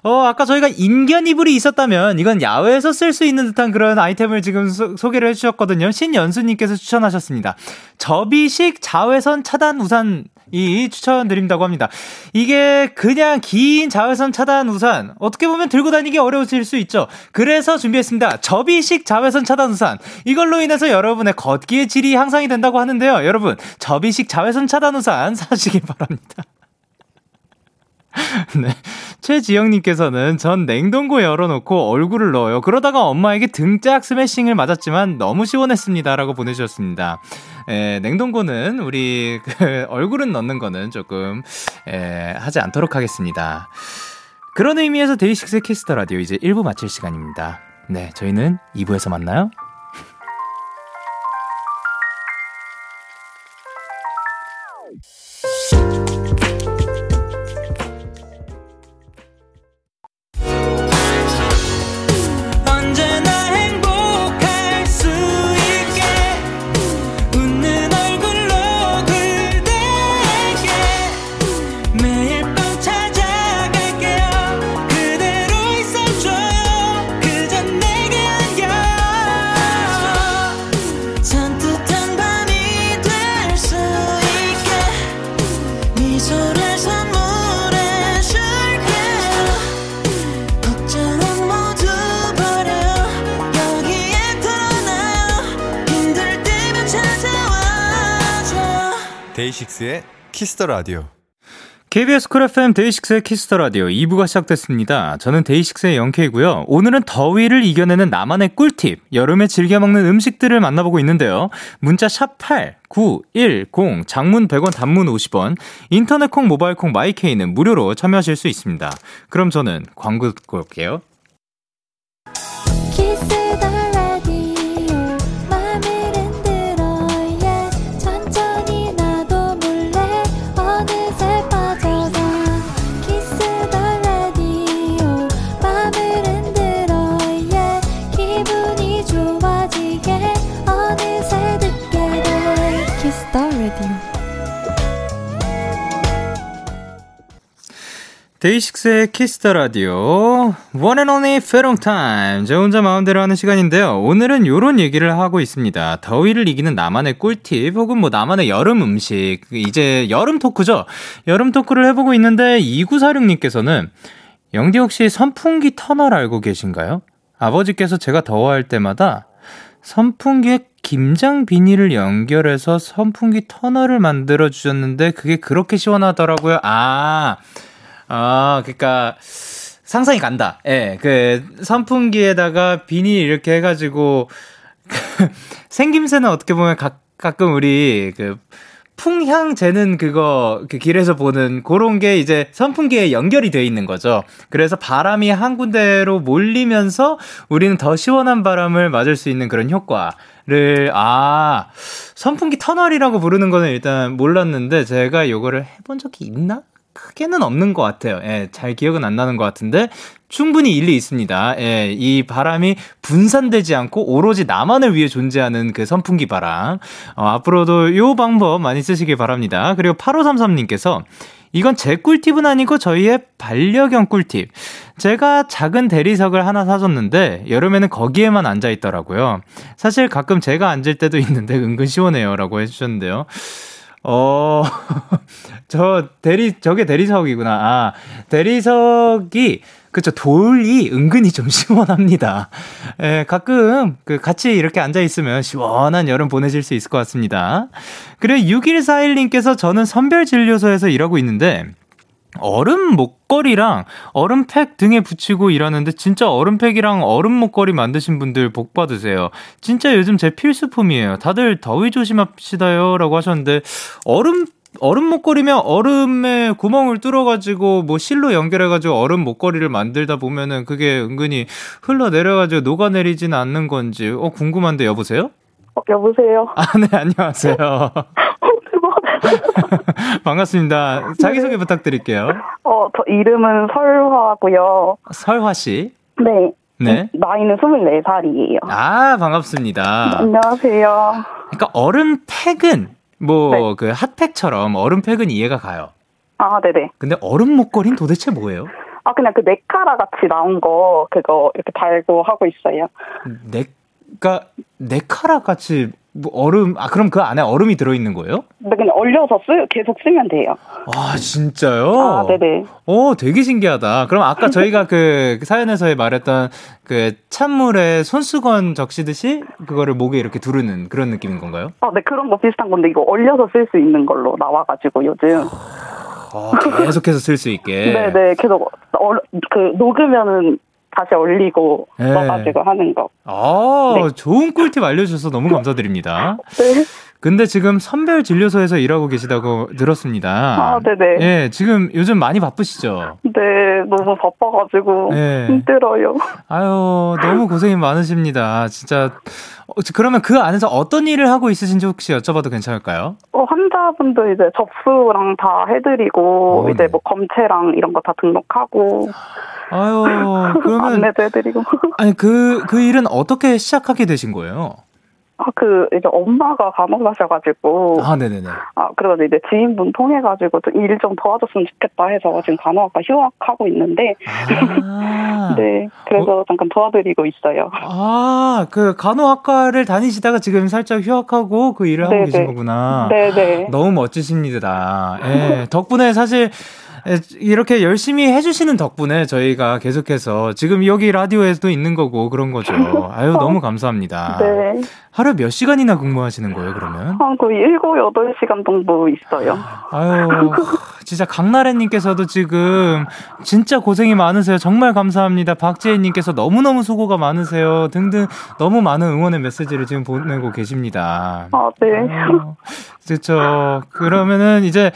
S1: 어, 아까 저희가 인견 이불이 있었다면 이건 야외에서 쓸 수 있는 듯한 그런 아이템을 지금 소, 개를 해주셨거든요. 신연수님께서 추천하셨습니다. 접이식 자외선 차단 우산 이 추천드린다고 합니다. 이게 그냥 긴 자외선 차단 우산 어떻게 보면 들고 다니기 어려워질 수 있죠. 그래서 준비했습니다. 접이식 자외선 차단 우산. 이걸로 인해서 여러분의 걷기의 질이 향상이 된다고 하는데요. 여러분 접이식 자외선 차단 우산 사시길 바랍니다. 네. 최지영님께서는 전 냉동고 열어놓고 얼굴을 넣어요. 그러다가 엄마에게 등짝 스매싱을 맞았지만 너무 시원했습니다. 라고 보내주셨습니다. 에, 냉동고는 우리 그 얼굴은 넣는 거는 조금 에, 하지 않도록 하겠습니다. 그런 의미에서 데이식스의 키스 더 라디오 이제 1부 마칠 시간입니다. 네, 저희는 2부에서 만나요.
S5: 데이식스의 키스 더 라디오.
S1: KBS 쿨 FM 데이식스의 키스 더 라디오 2부가 시작됐습니다. 저는 데이식스의 영케이고요. 오늘은 더위를 이겨내는 나만의 꿀팁, 여름에 즐겨 먹는 음식들을 만나보고 있는데요. 문자 샵 8, 9, 1, 0, 장문 100원, 단문 50원, 인터넷 콩, 모바일 콩, 마이케이는 무료로 참여하실 수 있습니다. 그럼 저는 광고 듣고 올게요. 데이식스의 키스 더 라디오 원앤 온리 페롱 타임 저 혼자 마음대로 하는 시간인데요. 오늘은 요런 얘기를 하고 있습니다. 더위를 이기는 나만의 꿀팁 혹은 뭐 나만의 여름 음식 이제 여름 토크죠. 여름 토크를 해보고 있는데 2946님께서는 영디 혹시 선풍기 터널 알고 계신가요? 아버지께서 제가 더워할 때마다 선풍기에 김장 비닐을 연결해서 선풍기 터널을 만들어 주셨는데 그게 그렇게 시원하더라고요. 아. 아, 그니까, 상상이 간다. 예, 그, 선풍기에다가 비닐 이렇게 해가지고, 생김새는 어떻게 보면 가, 가끔 우리, 그, 풍향 재는 그거 그 길에서 보는 그런 게 이제 선풍기에 연결이 돼 있는 거죠. 그래서 바람이 한 군데로 몰리면서 우리는 더 시원한 바람을 맞을 수 있는 그런 효과를 아 선풍기 터널이라고 부르는 거는 일단 몰랐는데 제가 요거를 해본 적이 있나? 크게는 없는 것 같아요. 예, 잘 기억은 안 나는 것 같은데 충분히 일리 있습니다. 예, 이 바람이 분산되지 않고 오로지 나만을 위해 존재하는 그 선풍기 바람. 어, 앞으로도 요 방법 많이 쓰시길 바랍니다. 그리고 8533님께서 이건 제 꿀팁은 아니고 저희의 반려견 꿀팁. 제가 작은 대리석을 하나 사줬는데 여름에는 거기에만 앉아 있더라고요. 사실 가끔 제가 앉을 때도 있는데 은근 시원해요. 라고 해주셨는데요. 어, 저 대리, 저게 대리석이구나. 아, 대리석이, 그쵸, 돌이 은근히 좀 시원합니다. 예, 가끔, 그, 같이 이렇게 앉아있으면 시원한 여름 보내실 수 있을 것 같습니다. 그리고 6141님께서 저는 선별진료소에서 일하고 있는데, 얼음 목걸이랑 얼음팩 등에 붙이고 일하는데 진짜 얼음팩이랑 얼음 목걸이 만드신 분들 복 받으세요. 진짜 요즘 제 필수품이에요. 다들 더위 조심합시다요. 라고 하셨는데 얼음 얼음 목걸이면 얼음에 구멍을 뚫어가지고 뭐 실로 연결해가지고 얼음 목걸이를 만들다 보면은 그게 은근히 흘러내려가지고 녹아내리지는 않는 건지 어 궁금한데 여보세요?
S6: 어, 여보세요.
S1: 아 네 안녕하세요. 반갑습니다. 자기소개 부탁드릴게요.
S6: 어, 저 이름은 설화고요.
S1: 설화 씨.
S6: 네.
S1: 네.
S6: 나이는 24살이에요.
S1: 아 반갑습니다.
S6: 안녕하세요.
S1: 그러니까 얼음 팩은 뭐
S6: 네.
S1: 그 핫팩처럼 얼음 팩은 이해가 가요.
S6: 아, 네네.
S1: 근데 얼음 목걸이는 도대체 뭐예요?
S6: 아, 그냥 그 네카라 같이 나온 거, 그거 이렇게 달고 하고 있어요.
S1: 네가 네카라 같이 뭐 얼음 아 그럼 그 안에 얼음이 들어 있는 거예요?
S6: 근데 그냥 얼려서 쓰, 계속 쓰면 돼요.
S1: 아 진짜요?
S6: 아, 네네.
S1: 오 되게 신기하다. 그럼 아까 저희가 그 사연에서 말했던 그 찬물에 손수건 적시듯이 그거를 목에 이렇게 두르는 그런 느낌인 건가요?
S6: 아, 네, 그런 거 비슷한 건데, 이거 얼려서 쓸 수 있는 걸로 나와가지고, 요즘.
S1: 어, 계속해서 쓸 수 있게.
S6: 네네, 계속, 얼, 그, 녹으면은 다시 얼리고,
S1: 네.
S6: 넣어가지고 하는 거.
S1: 아,
S6: 네.
S1: 좋은 꿀팁 알려주셔서 너무 감사드립니다.
S6: 네.
S1: 근데 지금 선별 진료소에서 일하고 계시다고 들었습니다.
S6: 아, 네네.
S1: 예, 지금 요즘 많이 바쁘시죠?
S6: 네, 너무 바빠가지고,
S1: 네.
S6: 힘들어요.
S1: 아유, 너무 고생이 많으십니다. 진짜. 어, 그러면 그 안에서 어떤 일을 하고 있으신지 혹시 여쭤봐도 괜찮을까요?
S6: 어, 환자분들 이제 접수랑 다 해드리고,
S1: 어,
S6: 이제
S1: 네.
S6: 뭐 검체랑 이런 거 다 등록하고,
S1: 아유, 그러면.
S6: 안내도 해드리고.
S1: 아니, 그, 그 일은 어떻게 시작하게 되신 거예요?
S6: 아, 그, 이제 엄마가 간호사셔가지고,
S1: 아, 네네네.
S6: 아, 그래서 이제 지인분 통해 가지고 일좀 도와줬으면 좋겠다 해서 지금 간호학과 휴학하고 있는데,
S1: 아.
S6: 네, 그래서 잠깐 도와드리고 있어요.
S1: 아, 그 간호학과를 다니시다가 지금 살짝 휴학하고 그 일을 하고
S6: 네네.
S1: 계신 거구나.
S6: 네네.
S1: 너무 멋지십니다. 예, 덕분에 사실 예, 이렇게 열심히 해주시는 덕분에 저희가 계속해서 지금 여기 라디오에도 있는 거고 그런 거죠. 아유, 너무 감사합니다.
S6: 네.
S1: 하루에 몇 시간이나 근무하시는 거예요, 그러면?
S6: 한 거의 7, 8시간 정도 있어요.
S1: 아유, 진짜 강나래님께서도 지금 진짜 고생이 많으세요. 정말 감사합니다. 박지혜님께서 너무너무 수고가 많으세요. 등등 너무 많은 응원의 메시지를 지금 보내고 계십니다.
S6: 아, 네.
S1: 아유, 그렇죠. 그러면은 이제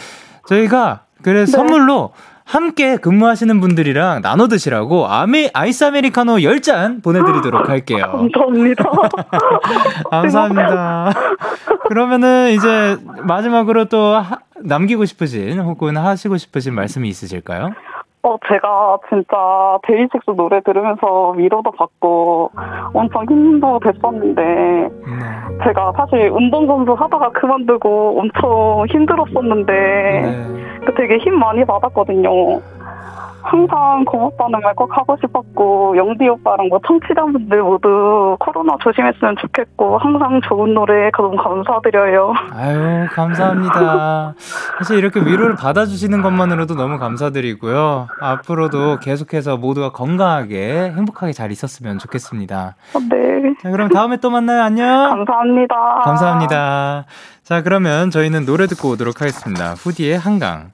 S1: 저희가 그래
S6: 네.
S1: 선물로 함께 근무하시는 분들이랑 나눠 드시라고 아메, 아이스 아메리카노 10잔 보내드리도록 할게요.
S6: 감사합니다.
S1: 감사합니다. 그러면은 이제 마지막으로 또 하- 남기고 싶으신 혹은 하시고 싶으신 말씀이 있으실까요?
S6: 어, 제가 진짜 데이식스 노래 들으면서 위로도 받고 엄청 힘도 됐었는데,
S1: 네.
S6: 제가 사실 운동선수 하다가 그만두고 엄청 힘들었었는데,
S1: 네.
S6: 그 되게 힘 많이 받았거든요. 항상 고맙다는 말 꼭 하고 싶었고, 영디 오빠랑 뭐 청취자분들 모두 코로나 조심했으면 좋겠고, 항상 좋은 노래 너무 감사드려요.
S1: 아유, 감사합니다. 사실 이렇게 위로를 받아주시는 것만으로도 너무 감사드리고요. 앞으로도 계속해서 모두가 건강하게 행복하게 잘 있었으면 좋겠습니다.
S6: 네.
S1: 자, 그럼 다음에 또 만나요. 안녕.
S6: 감사합니다.
S1: 감사합니다. 자, 그러면 저희는 노래 듣고 오도록 하겠습니다. 후디의 한강.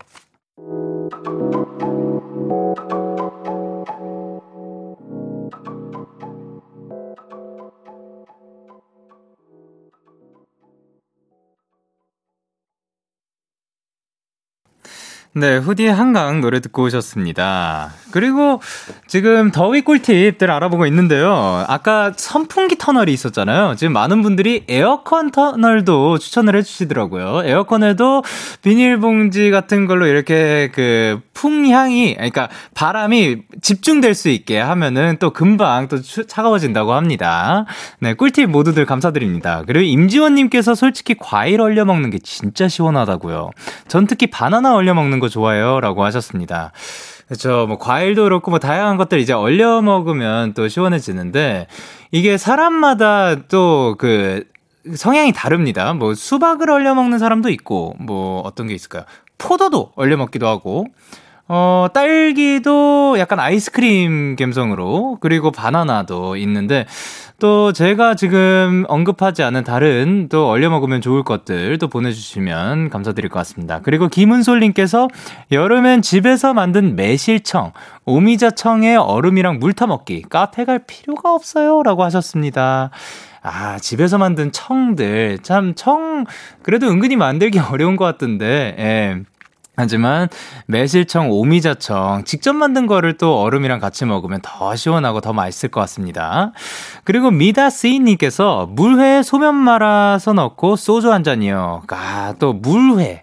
S1: 네, 후디의 한강 노래 듣고 오셨습니다. 그리고 지금 더위 꿀팁들 알아보고 있는데요. 아까 선풍기 터널이 있었잖아요. 지금 많은 분들이 에어컨 터널도 추천을 해주시더라고요. 에어컨에도 비닐봉지 같은 걸로 이렇게 그 풍향이, 그러니까 바람이 집중될 수 있게 하면은 또 금방 또 추- 차가워진다고 합니다. 네, 꿀팁 모두들 감사드립니다. 그리고 임지원 님께서 솔직히 과일 얼려 먹는 게 진짜 시원하다고요. 전 특히 바나나 얼려 먹는 거 좋아해요. 라고 하셨습니다. 그렇죠. 뭐 과일도 그렇고 뭐 다양한 것들 이제 얼려 먹으면 또 시원해지는데 이게 사람마다 또그 성향이 다릅니다. 뭐 수박을 얼려 먹는 사람도 있고 뭐 어떤 게 있을까요? 포도도 얼려 먹기도 하고 어, 딸기도 약간 아이스크림 감성으로, 그리고 바나나도 있는데, 또 제가 지금 언급하지 않은 다른 또 얼려 먹으면 좋을 것들 또 보내주시면 감사드릴 것 같습니다. 그리고 김은솔님께서 여름엔 집에서 만든 매실청, 오미자청에 얼음이랑 물 타먹기, 카페 갈 필요가 없어요. 라고 하셨습니다. 아, 집에서 만든 청들. 참, 청, 그래도 은근히 만들기 어려운 것 같던데, 예. 하지만 매실청, 오미자청 직접 만든 거를 또 얼음이랑 같이 먹으면 더 시원하고 더 맛있을 것 같습니다. 그리고 미다스이님께서 물회에 소면 말아서 넣고 소주 한 잔이요. 아, 또 물회.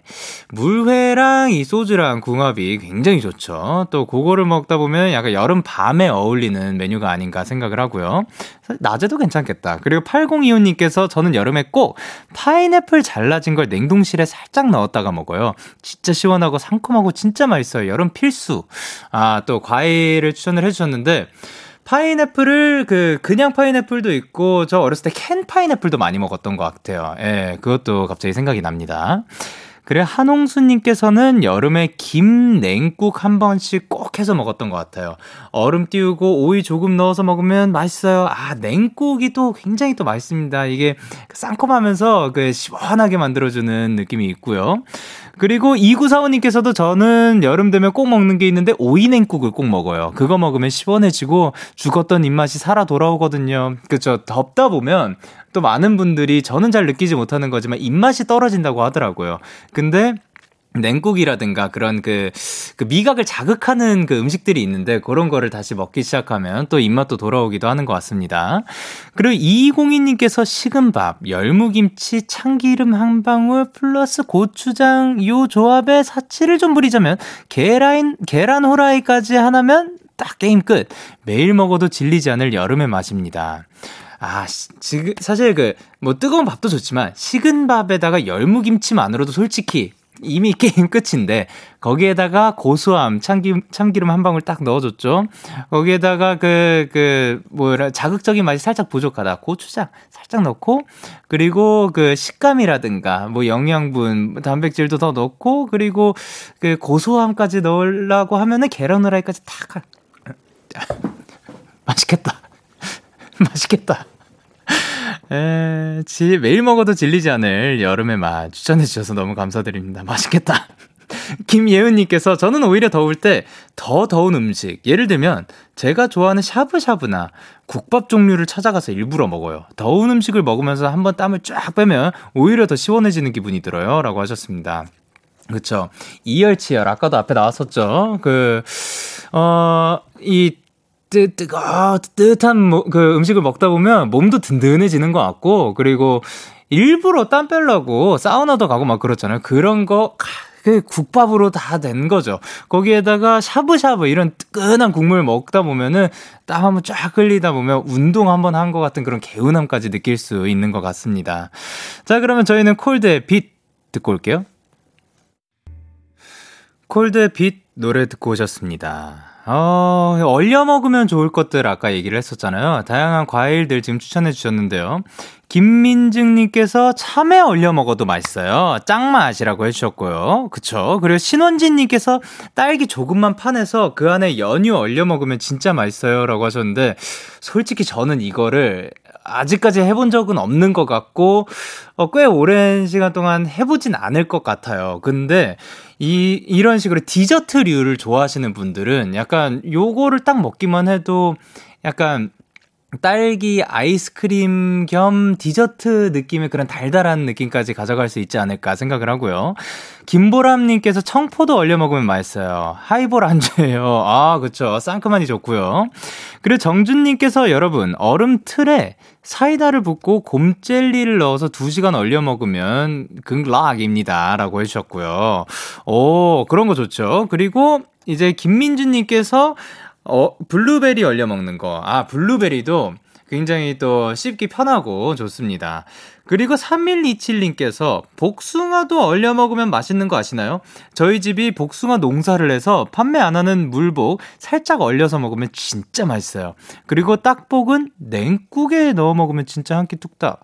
S1: 물회랑 이 소주랑 궁합이 굉장히 좋죠. 또 그거를 먹다 보면 약간 여름 밤에 어울리는 메뉴가 아닌가 생각을 하고요. 낮에도 괜찮겠다. 그리고 8025님께서 저는 여름에 꼭 파인애플 잘라진 걸 냉동실에 살짝 넣었다가 먹어요. 진짜 시원하고 상큼하고 진짜 맛있어요. 여름 필수. 아, 또 과일을 추천을 해주셨는데, 파인애플을 그 그냥 파인애플도 있고 저 어렸을 때 캔 파인애플도 많이 먹었던 것 같아요. 예, 그것도 갑자기 생각이 납니다. 그래 한홍수님께서는 여름에 김 냉국 한 번씩 꼭 해서 먹었던 것 같아요. 얼음 띄우고 오이 조금 넣어서 먹으면 맛있어요. 아 냉국이 또 굉장히 또 맛있습니다. 이게 쌍콤하면서 그 시원하게 만들어주는 느낌이 있고요. 그리고 2945님께서도 저는 여름 되면 꼭 먹는 게 있는데 오이냉국을 꼭 먹어요. 그거 먹으면 시원해지고 죽었던 입맛이 살아 돌아오거든요. 그쵸. 덥다 보면 또 많은 분들이 저는 잘 느끼지 못하는 거지만 입맛이 떨어진다고 하더라고요. 근데 냉국이라든가 그런 그, 그 미각을 자극하는 그 음식들이 있는데 그런 거를 다시 먹기 시작하면 또 입맛도 돌아오기도 하는 것 같습니다. 그리고 2202님께서 식은 밥, 열무김치, 참기름 한 방울 플러스 고추장 요 조합에 사치를 좀 부리자면 계란, 계란 호라이까지 하나면 딱 게임 끝. 매일 먹어도 질리지 않을 여름의 맛입니다. 아, 지금 사실 그 뭐 뜨거운 밥도 좋지만 식은 밥에다가 열무김치만으로도 솔직히 이미 게임 끝인데 거기에다가 고소함 참기, 참기름 한 방울 딱 넣어줬죠. 거기에다가 그 그 뭐라 자극적인 맛이 살짝 부족하다 고추장 살짝 넣고 그리고 그 식감이라든가 뭐 영양분 단백질도 더 넣고 그리고 그 고소함까지 넣으려고 하면은 계란 후라이까지 탁 맛있겠다 맛있겠다. 에, 지, 매일 먹어도 질리지 않을 여름의 맛 추천해주셔서 너무 감사드립니다. 맛있겠다. 김예은님께서 저는 오히려 더울 때 더 더운 음식, 예를 들면 제가 좋아하는 샤브샤브나 국밥 종류를 찾아가서 일부러 먹어요. 더운 음식을 먹으면서 한번 땀을 쫙 빼면 오히려 더 시원해지는 기분이 들어요. 라고 하셨습니다. 그쵸. 이열치열. 아까도 앞에 나왔었죠. 그, 어, 이 뜨, 뜨거, 뜨뜻한 뭐, 그 음식을 먹다 보면 몸도 든든해지는 것 같고, 그리고 일부러 땀 빼려고 사우나도 가고 막 그렇잖아요. 그런 거, 그 국밥으로 다 된 거죠. 거기에다가 샤브샤브 이런 뜨끈한 국물 먹다 보면은 땀 한번 쫙 흘리다 보면 운동 한번 한 것 같은 그런 개운함까지 느낄 수 있는 것 같습니다. 자, 그러면 저희는 콜드의 빛 듣고 올게요. 콜드의 빛 노래 듣고 오셨습니다. 어, 얼려 먹으면 좋을 것들 아까 얘기를 했었잖아요. 다양한 과일들 지금 추천해 주셨는데요. 김민증님께서 참외 얼려 먹어도 맛있어요. 짱맛이라고 해주셨고요. 그쵸. 그리고 신원진님께서 딸기 조금만 파내서 그 안에 연유 얼려 먹으면 진짜 맛있어요. 라고 하셨는데, 솔직히 저는 이거를 아직까지 해본 적은 없는 것 같고, 어, 꽤 오랜 시간 동안 해보진 않을 것 같아요. 근데, 이, 이런 식으로 디저트류를 좋아하시는 분들은 약간 요거를 딱 먹기만 해도 약간 딸기 아이스크림 겸 디저트 느낌의 그런 달달한 느낌까지 가져갈 수 있지 않을까 생각을 하고요. 김보람님께서 청포도 얼려 먹으면 맛있어요. 하이볼 안주예요. 아, 그쵸. 상큼하니 좋고요. 그리고 정준님께서 여러분, 얼음 틀에 사이다를 붓고 곰젤리를 넣어서 2시간 얼려 먹으면 극락입니다. 라고 해주셨고요. 오, 그런 거 좋죠. 그리고 이제 김민주님께서 어, 블루베리 얼려 먹는 거. 아, 블루베리도 굉장히 또 씹기 편하고 좋습니다. 그리고 3127님께서 복숭아도 얼려 먹으면 맛있는 거 아시나요? 저희 집이 복숭아 농사를 해서 판매 안 하는 물복 살짝 얼려서 먹으면 진짜 맛있어요. 그리고 딱복은 냉국에 넣어 먹으면 진짜 한 끼 뚝딱.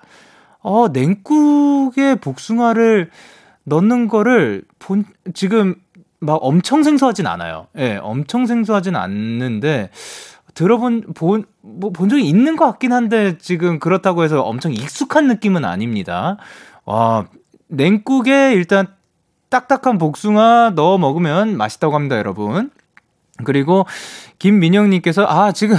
S1: 어, 냉국에 복숭아를 넣는 거를 본, 지금 막 엄청 생소하진 않아요. 예, 네, 엄청 생소하진 않는데, 들어본, 본, 뭐, 본 적이 있는 것 같긴 한데, 지금 그렇다고 해서 엄청 익숙한 느낌은 아닙니다. 와, 냉국에 일단 딱딱한 복숭아 넣어 먹으면 맛있다고 합니다, 여러분. 그리고 김민영님께서, 아, 지금,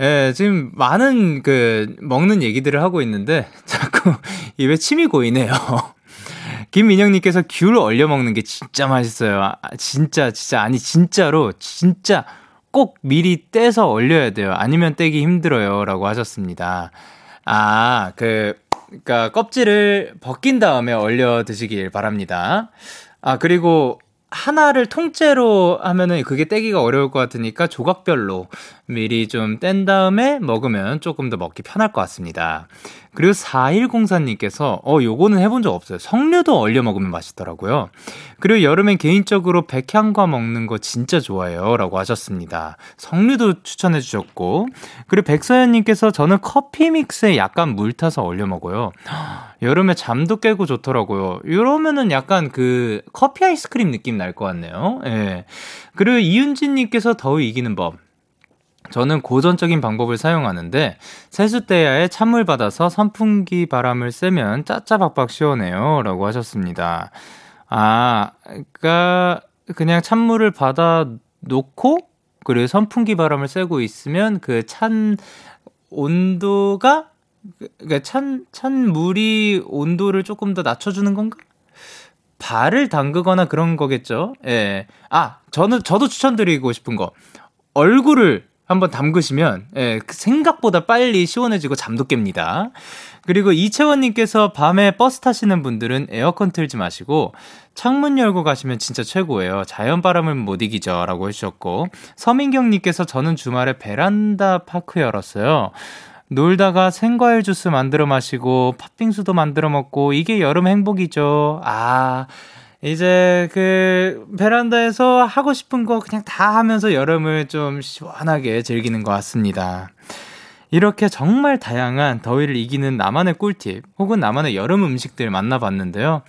S1: 예, 지금 많은 그 먹는 얘기들을 하고 있는데 자꾸 입에 침이 고이네요. 김민영님께서 귤 얼려 먹는 게 진짜 맛있어요. 아, 진짜, 진짜, 아니, 진짜로, 진짜 꼭 미리 떼서 얼려야 돼요. 아니면 떼기 힘들어요. 라고 하셨습니다. 아, 그, 그니까 껍질을 벗긴 다음에 얼려 드시길 바랍니다. 아, 그리고 하나를 통째로 하면은 그게 떼기가 어려울 것 같으니까 조각별로 미리 좀 뗀 다음에 먹으면 조금 더 먹기 편할 것 같습니다. 그리고 4104님께서, 어, 요거는 해본 적 없어요. 석류도 얼려 먹으면 맛있더라고요. 그리고 여름엔 개인적으로 백향과 먹는 거 진짜 좋아해요. 라고 하셨습니다. 석류도 추천해 주셨고, 그리고 백서연님께서 저는 커피 믹스에 약간 물 타서 얼려 먹어요. 여름에 잠도 깨고 좋더라고요. 이러면은 약간 그 커피 아이스크림 느낌 날 것 같네요. 예. 그리고 이윤진님께서 더위 이기는 법. 저는 고전적인 방법을 사용하는데 세숫대야에 찬물 받아서 선풍기 바람을 쐬면 짜짜박박 시원해요. 라고 하셨습니다. 아, 그니까 그냥 찬물을 받아 놓고 그리고 선풍기 바람을 쐬고 있으면 그 찬 온도가 그니까 찬, 찬 물이 온도를 조금 더 낮춰주는 건가? 발을 담그거나 그런 거겠죠. 예. 아, 저는, 저도 추천드리고 싶은 거. 얼굴을 한번 담그시면 예, 그 생각보다 빨리 시원해지고 잠도 깹니다. 그리고 이채원님께서 밤에 버스 타시는 분들은 에어컨 틀지 마시고 창문 열고 가시면 진짜 최고예요. 자연 바람을 못 이기죠. 라고 해주셨고 서민경님께서 저는 주말에 베란다 파크 열었어요. 놀다가 생과일 주스 만들어 마시고 팥빙수도 만들어 먹고 이게 여름 행복이죠. 아, 이제 그 베란다에서 하고 싶은 거 그냥 다 하면서 여름을 좀 시원하게 즐기는 것 같습니다. 이렇게 정말 다양한 더위를 이기는 나만의 꿀팁 혹은 나만의 여름 음식들 만나봤는데요.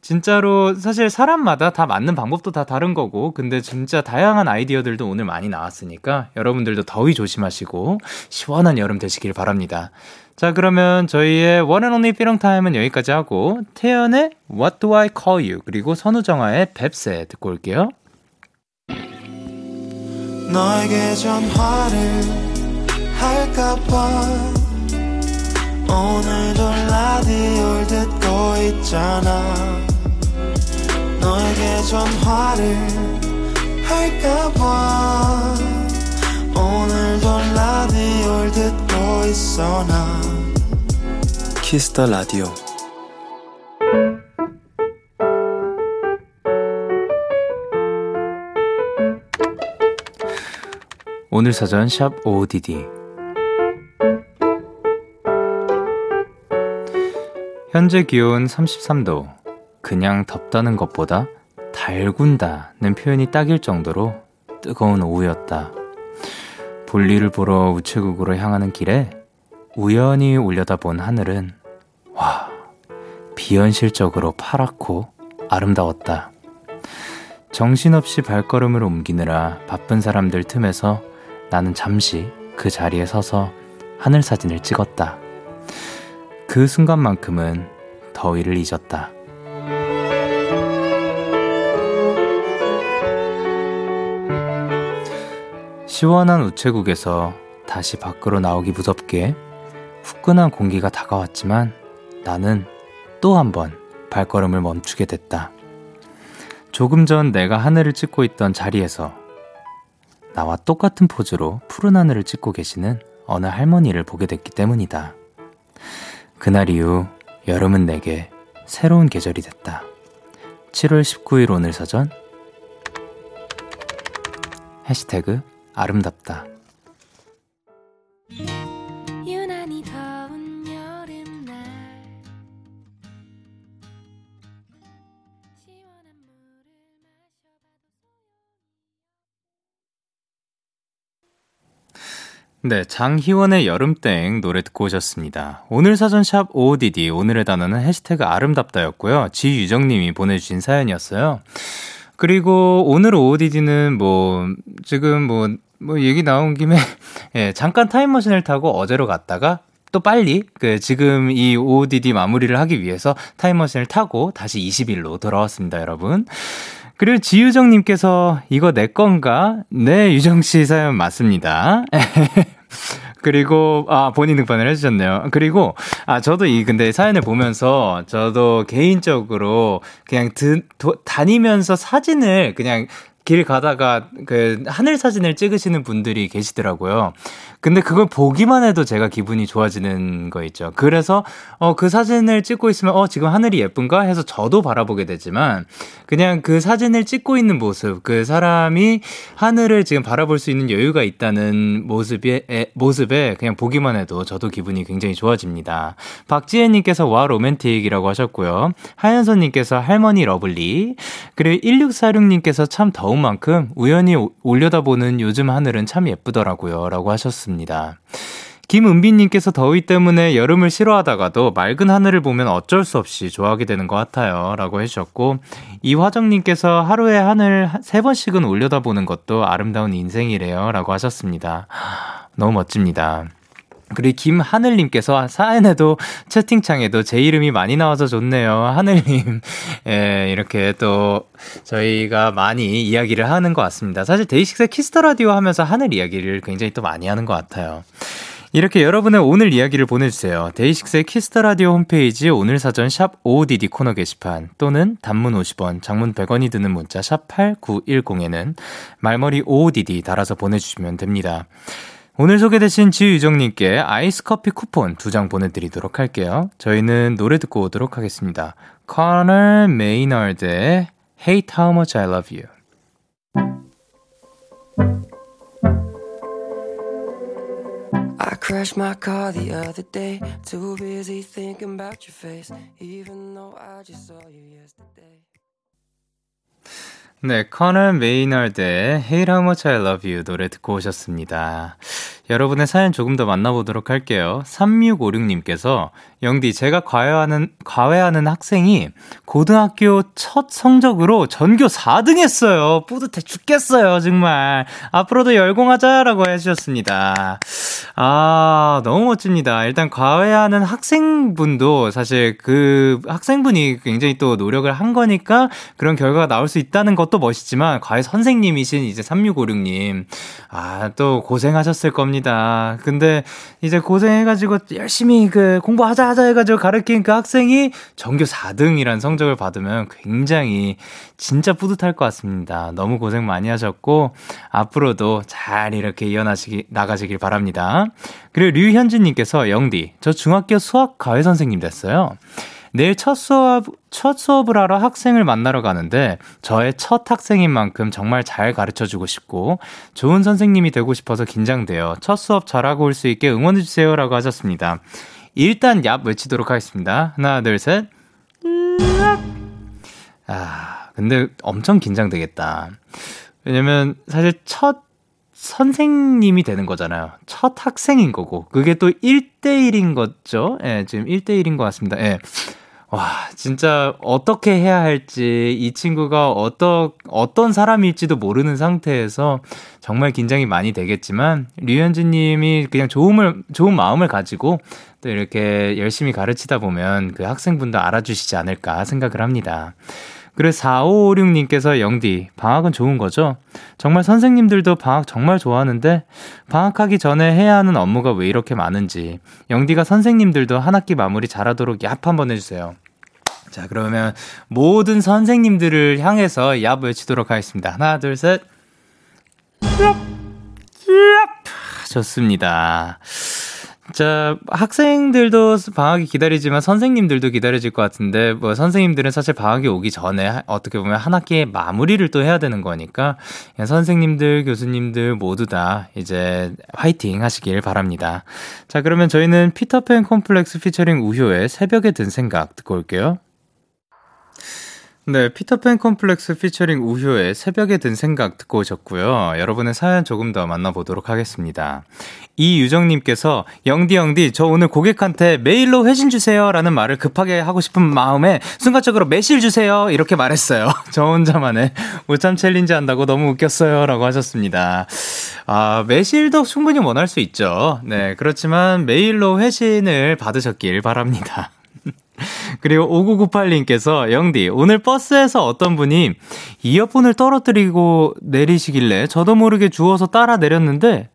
S1: 진짜로 사실 사람마다 다 맞는 방법도 다 다른 거고 근데 진짜 다양한 아이디어들도 오늘 많이 나왔으니까 여러분들도 더위 조심하시고 시원한 여름 되시길 바랍니다. 자, 그러면 저희의 One and Only 삐롱 타임은 여기까지 하고 태연의 What Do I Call You 그리고 선우정아의 뱁새 듣고 올게요. 너에게 전화를 할까봐 오늘도 라디오를 듣고 있잖아 너에게 전화를 할까봐 오늘도 라디오를 듣고 있어 나? Kiss the Radio 오늘 사전 샵 ODD 현재 기온 33도. 그냥 덥다는 것보다 달군다는 표현이 딱일 정도로 뜨거운 오후였다. 볼일을 보러 우체국으로 향하는 길에 우연히 올려다본 하늘은 와 비현실적으로 파랗고 아름다웠다. 정신없이 발걸음을 옮기느라 바쁜 사람들 틈에서 나는 잠시 그 자리에 서서 하늘 사진을 찍었다. 그 순간만큼은 더위를 잊었다. 시원한 우체국에서 다시 밖으로 나오기 무섭게 후끈한 공기가 다가왔지만 나는 또 한 번 발걸음을 멈추게 됐다. 조금 전 내가 하늘을 찍고 있던 자리에서 나와 똑같은 포즈로 푸른 하늘을 찍고 계시는 어느 할머니를 보게 됐기 때문이다. 그날 이후 여름은 내게 새로운 계절이 됐다. 7월 19일 오늘 사전 해시태그 아름답다. 네, 장희원의 여름땡 노래 듣고 오셨습니다. 오늘 사전샵 OODD 오늘의 단어는 해시태그 아름답다였고요. 지유정님이 보내주신 사연이었어요. 그리고 오늘 OODD는 뭐 지금 뭐 뭐 얘기 나온 김에 예, 잠깐 타임머신을 타고 어제로 갔다가 또 빨리 그 지금 이 OODD 마무리를 하기 위해서 타임머신을 타고 다시 20일로 돌아왔습니다, 여러분. 그리고 지유정님께서 이거 내 건가? 네, 유정 씨 사연 맞습니다. 그리고, 아, 본인 등판을 해주셨네요. 그리고, 아, 저도 이, 근데 사연을 보면서, 저도 개인적으로 그냥 드, 도, 다니면서 사진을 그냥 길 가다가 그 하늘 사진을 찍으시는 분들이 계시더라고요. 근데 그걸 보기만 해도 제가 기분이 좋아지는 거 있죠. 그래서 어 그 사진을 찍고 있으면 어 지금 하늘이 예쁜가 해서 저도 바라보게 되지만 그냥 그 사진을 찍고 있는 모습, 그 사람이 하늘을 지금 바라볼 수 있는 여유가 있다는 모습에 에, 모습에 그냥 보기만 해도 저도 기분이 굉장히 좋아집니다. 박지혜 님께서 와 로맨틱이라고 하셨고요. 하연선 님께서 할머니 lovely. 그리고 1646 님께서 참 더운 만큼 우연히 올려다보는 요즘 하늘은 참 예쁘더라고요라고 하셨습니 다. 있습니다. 김은비님께서 더위 때문에 여름을 싫어하다가도 맑은 하늘을 보면 어쩔 수 없이 좋아하게 되는 것 같아요. 라고 해주셨고, 이화정님께서 하루에 하늘 세 번씩은 올려다보는 것도 아름다운 인생이래요. 라고 하셨습니다. 너무 멋집니다. 그리고 김하늘님께서 사연에도 채팅창에도 제 이름이 많이 나와서 좋네요. 하늘님. 예, 이렇게 또 저희가 많이 이야기를 하는 것 같습니다. 사실 DAY6의 Kiss the Radio 하면서 하늘 이야기를 굉장히 또 많이 하는 것 같아요. 이렇게 여러분의 오늘 이야기를 보내주세요. DAY6의 Kiss the Radio 홈페이지 오늘 사전 샵 55DD 코너 게시판 또는 단문 50원, 장문 100원이 드는 문자 샵 8910에는 말머리 55DD 달아서 보내주시면 됩니다. 오늘 소개되신 지유정님께 아이스 커피 쿠폰 두 장 보내드리도록 할게요. 저희는 노래 듣고 오도록 하겠습니다. Conor Maynard의 Hate How Much I Love You. 네, 커널 메이널드의 Hate How Much I Love You 노래 듣고 오셨습니다. 여러분의 사연 조금 더 만나보도록 할게요. 3656님께서 영디 제가 과외하는 과외하는 학생이 고등학교 첫 성적으로 전교 4등 했어요. 뿌듯해 죽겠어요, 정말. 앞으로도 열공하자라고 해 주셨습니다. 아, 너무 멋집니다. 일단 과외하는 학생분도 사실 그 학생분이 굉장히 또 노력을 한 거니까 그런 결과가 나올 수 있다는 것도 멋있지만 과외 선생님이신 이제 3656님 아, 또 고생하셨을 겁니다. 근데 이제 고생해가지고 열심히 그 공부하자 하자 해가지고 가르친 그 학생이 전교 4등이란 성적을 받으면 굉장히 진짜 뿌듯할 것 같습니다. 너무 고생 많이 하셨고, 앞으로도 잘 이렇게 이어나시기, 나가시길 바랍니다. 그리고 류현진님께서 영디, 저 중학교 수학 과외 선생님 됐어요. 내일 첫 수업, 첫 수업을 하러 학생을 만나러 가는데 저의 첫 학생인 만큼 정말 잘 가르쳐 주고 싶고 좋은 선생님이 되고 싶어서 긴장돼요. 첫 수업 잘하고 올 수 있게 응원해 주세요 라고 하셨습니다. 일단 얍 외치도록 하겠습니다. 하나, 둘, 셋. 아, 근데 엄청 긴장되겠다. 왜냐면 사실 첫 선생님이 되는 거잖아요. 첫 학생인 거고. 그게 또 1대1인 거죠. 예, 지금 1대1인 것 같습니다. 예. 와, 진짜 어떻게 해야 할지, 이 친구가 어떠, 어떤 사람일지도 모르는 상태에서 정말 긴장이 많이 되겠지만, 류현진 님이 그냥 좋음을, 좋은 마음을 가지고 또 이렇게 열심히 가르치다 보면 그 학생분도 알아주시지 않을까 생각을 합니다. 그래 4556님께서 영디 방학은 좋은 거죠? 정말 선생님들도 방학 정말 좋아하는데 방학하기 전에 해야 하는 업무가 왜 이렇게 많은지 영디가 선생님들도 한 학기 마무리 잘하도록 얍 한번 해주세요. 자 그러면 모든 선생님들을 향해서 얍 외치도록 하겠습니다. 하나 둘 셋. 얍. 얍. 좋습니다. 자, 학생들도 방학이 기다리지만 선생님들도 기다려질 것 같은데, 뭐, 선생님들은 사실 방학이 오기 전에 어떻게 보면 한 학기의 마무리를 또 해야 되는 거니까, 선생님들, 교수님들 모두 다 이제 화이팅 하시길 바랍니다. 자, 그러면 저희는 피터팬 콤플렉스 피처링 우효의 새벽에 든 생각 듣고 올게요. 네, 피터팬 컴플렉스 피처링 우효의 새벽에 든 생각 듣고 오셨고요. 여러분의 사연 조금 더 만나보도록 하겠습니다. 이유정님께서 영디 영디 저 오늘 고객한테 메일로 회신 주세요 라는 말을 급하게 하고 싶은 마음에 순간적으로 매실 주세요 이렇게 말했어요. 저 혼자만의 오참 challenge 한다고 너무 웃겼어요 라고 하셨습니다. 아, 매실도 충분히 원할 수 있죠. 네, 그렇지만 메일로 회신을 받으셨길 바랍니다. 그리고 5998님께서 영디 오늘 버스에서 어떤 분이 이어폰을 떨어뜨리고 내리시길래 저도 모르게 주워서 따라 내렸는데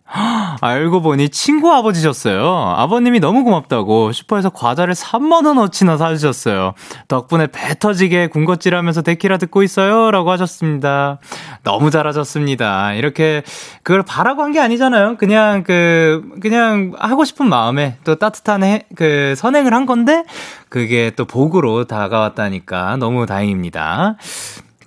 S1: 알고 보니 친구 아버지셨어요. 아버님이 너무 고맙다고 슈퍼에서 과자를 3만원어치나 사주셨어요. 덕분에 배 터지게 군것질 하면서 데키라 듣고 있어요. 라고 하셨습니다. 너무 잘하셨습니다. 이렇게 그걸 바라고 한 게 아니잖아요. 그냥 그, 그냥 하고 싶은 마음에 또 따뜻한 해, 그 선행을 한 건데 그게 또 복으로 다가왔다니까 너무 다행입니다.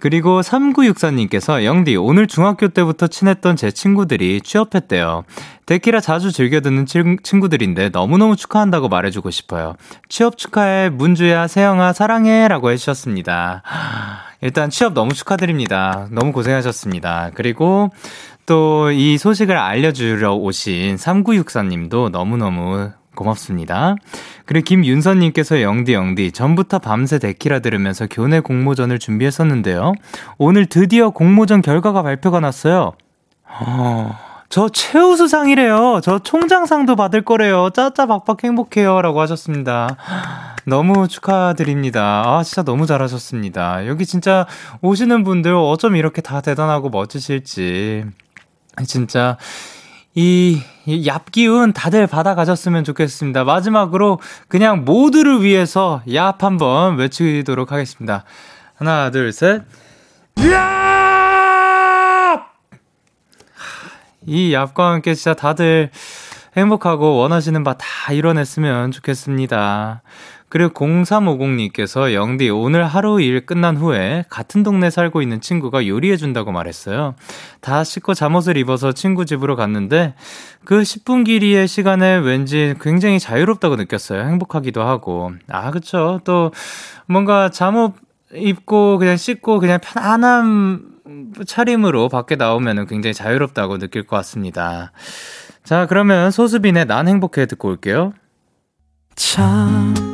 S1: 그리고 3964님께서 영디 오늘 중학교 때부터 친했던 제 친구들이 취업했대요. 데키라 자주 즐겨 듣는 친구들인데 너무너무 축하한다고 말해주고 싶어요. 취업 축하해 문주야 세영아 사랑해라고 해주셨습니다. 일단 취업 너무 축하드립니다. 너무 고생하셨습니다. 그리고 또 이 소식을 알려주러 오신 3964님도 너무너무 고맙습니다. 그리고 김윤선님께서 영디 영디 전부터 밤새 데키라 들으면서 교내 공모전을 준비했었는데요. 오늘 드디어 공모전 결과가 발표가 났어요. 어, 저 최우수상이래요. 저 총장상도 받을 거래요. 짜짜박박 행복해요. 라고 하셨습니다. 너무 축하드립니다. 아, 진짜 너무 잘하셨습니다. 여기 진짜 오시는 분들 어쩜 이렇게 다 대단하고 멋지실지. 진짜 이, 이 얍기운 다들 받아가셨으면 좋겠습니다. 마지막으로 그냥 모두를 위해서 얍 한번 외치도록 하겠습니다. 하나, 둘, 셋. 얍! 이 얍과 함께 진짜 다들 행복하고 원하시는 바 다 이뤄냈으면 좋겠습니다. 그리고 0350님께서 영디 오늘 하루 일 끝난 후에 같은 동네 살고 있는 친구가 요리해 준다고 말했어요. 다 씻고 잠옷을 입어서 친구 집으로 갔는데 그 10분 길이의 시간에 왠지 굉장히 자유롭다고 느꼈어요. 행복하기도 하고. 아, 그쵸. 또 뭔가 잠옷 입고 그냥 씻고 그냥 편안한 차림으로 밖에 나오면 굉장히 자유롭다고 느낄 것 같습니다. 자, 그러면 소수빈의 난 행복해 듣고 올게요. 참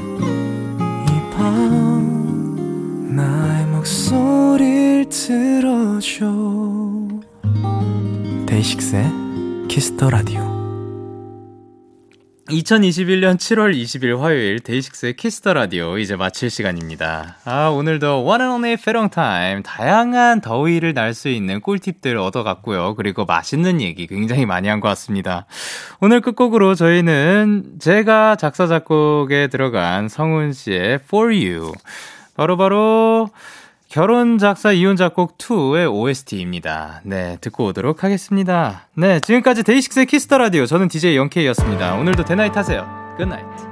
S1: 나의 목소리를 들어줘 DAY6의 Kiss the Radio 2021년 7월 20일 화요일 DAY6의 Kiss the Radio 이제 마칠 시간입니다. 아, 오늘도 원앤온의 페롱 타임 다양한 더위를 날 수 있는 꿀팁들 얻어갔고요. 그리고 맛있는 얘기 굉장히 많이 한 것 같습니다. 오늘 끝곡으로 저희는 제가 작사 작곡에 들어간 성훈 씨의 For You 바로바로 바로 결혼 작사 이혼 작곡 2의 OST입니다. 네, 듣고 오도록 하겠습니다. 네, 지금까지 DAY6의 Kiss the Radio 저는 DJ Young K였습니다. 오늘도 Day night 하세요. Good night.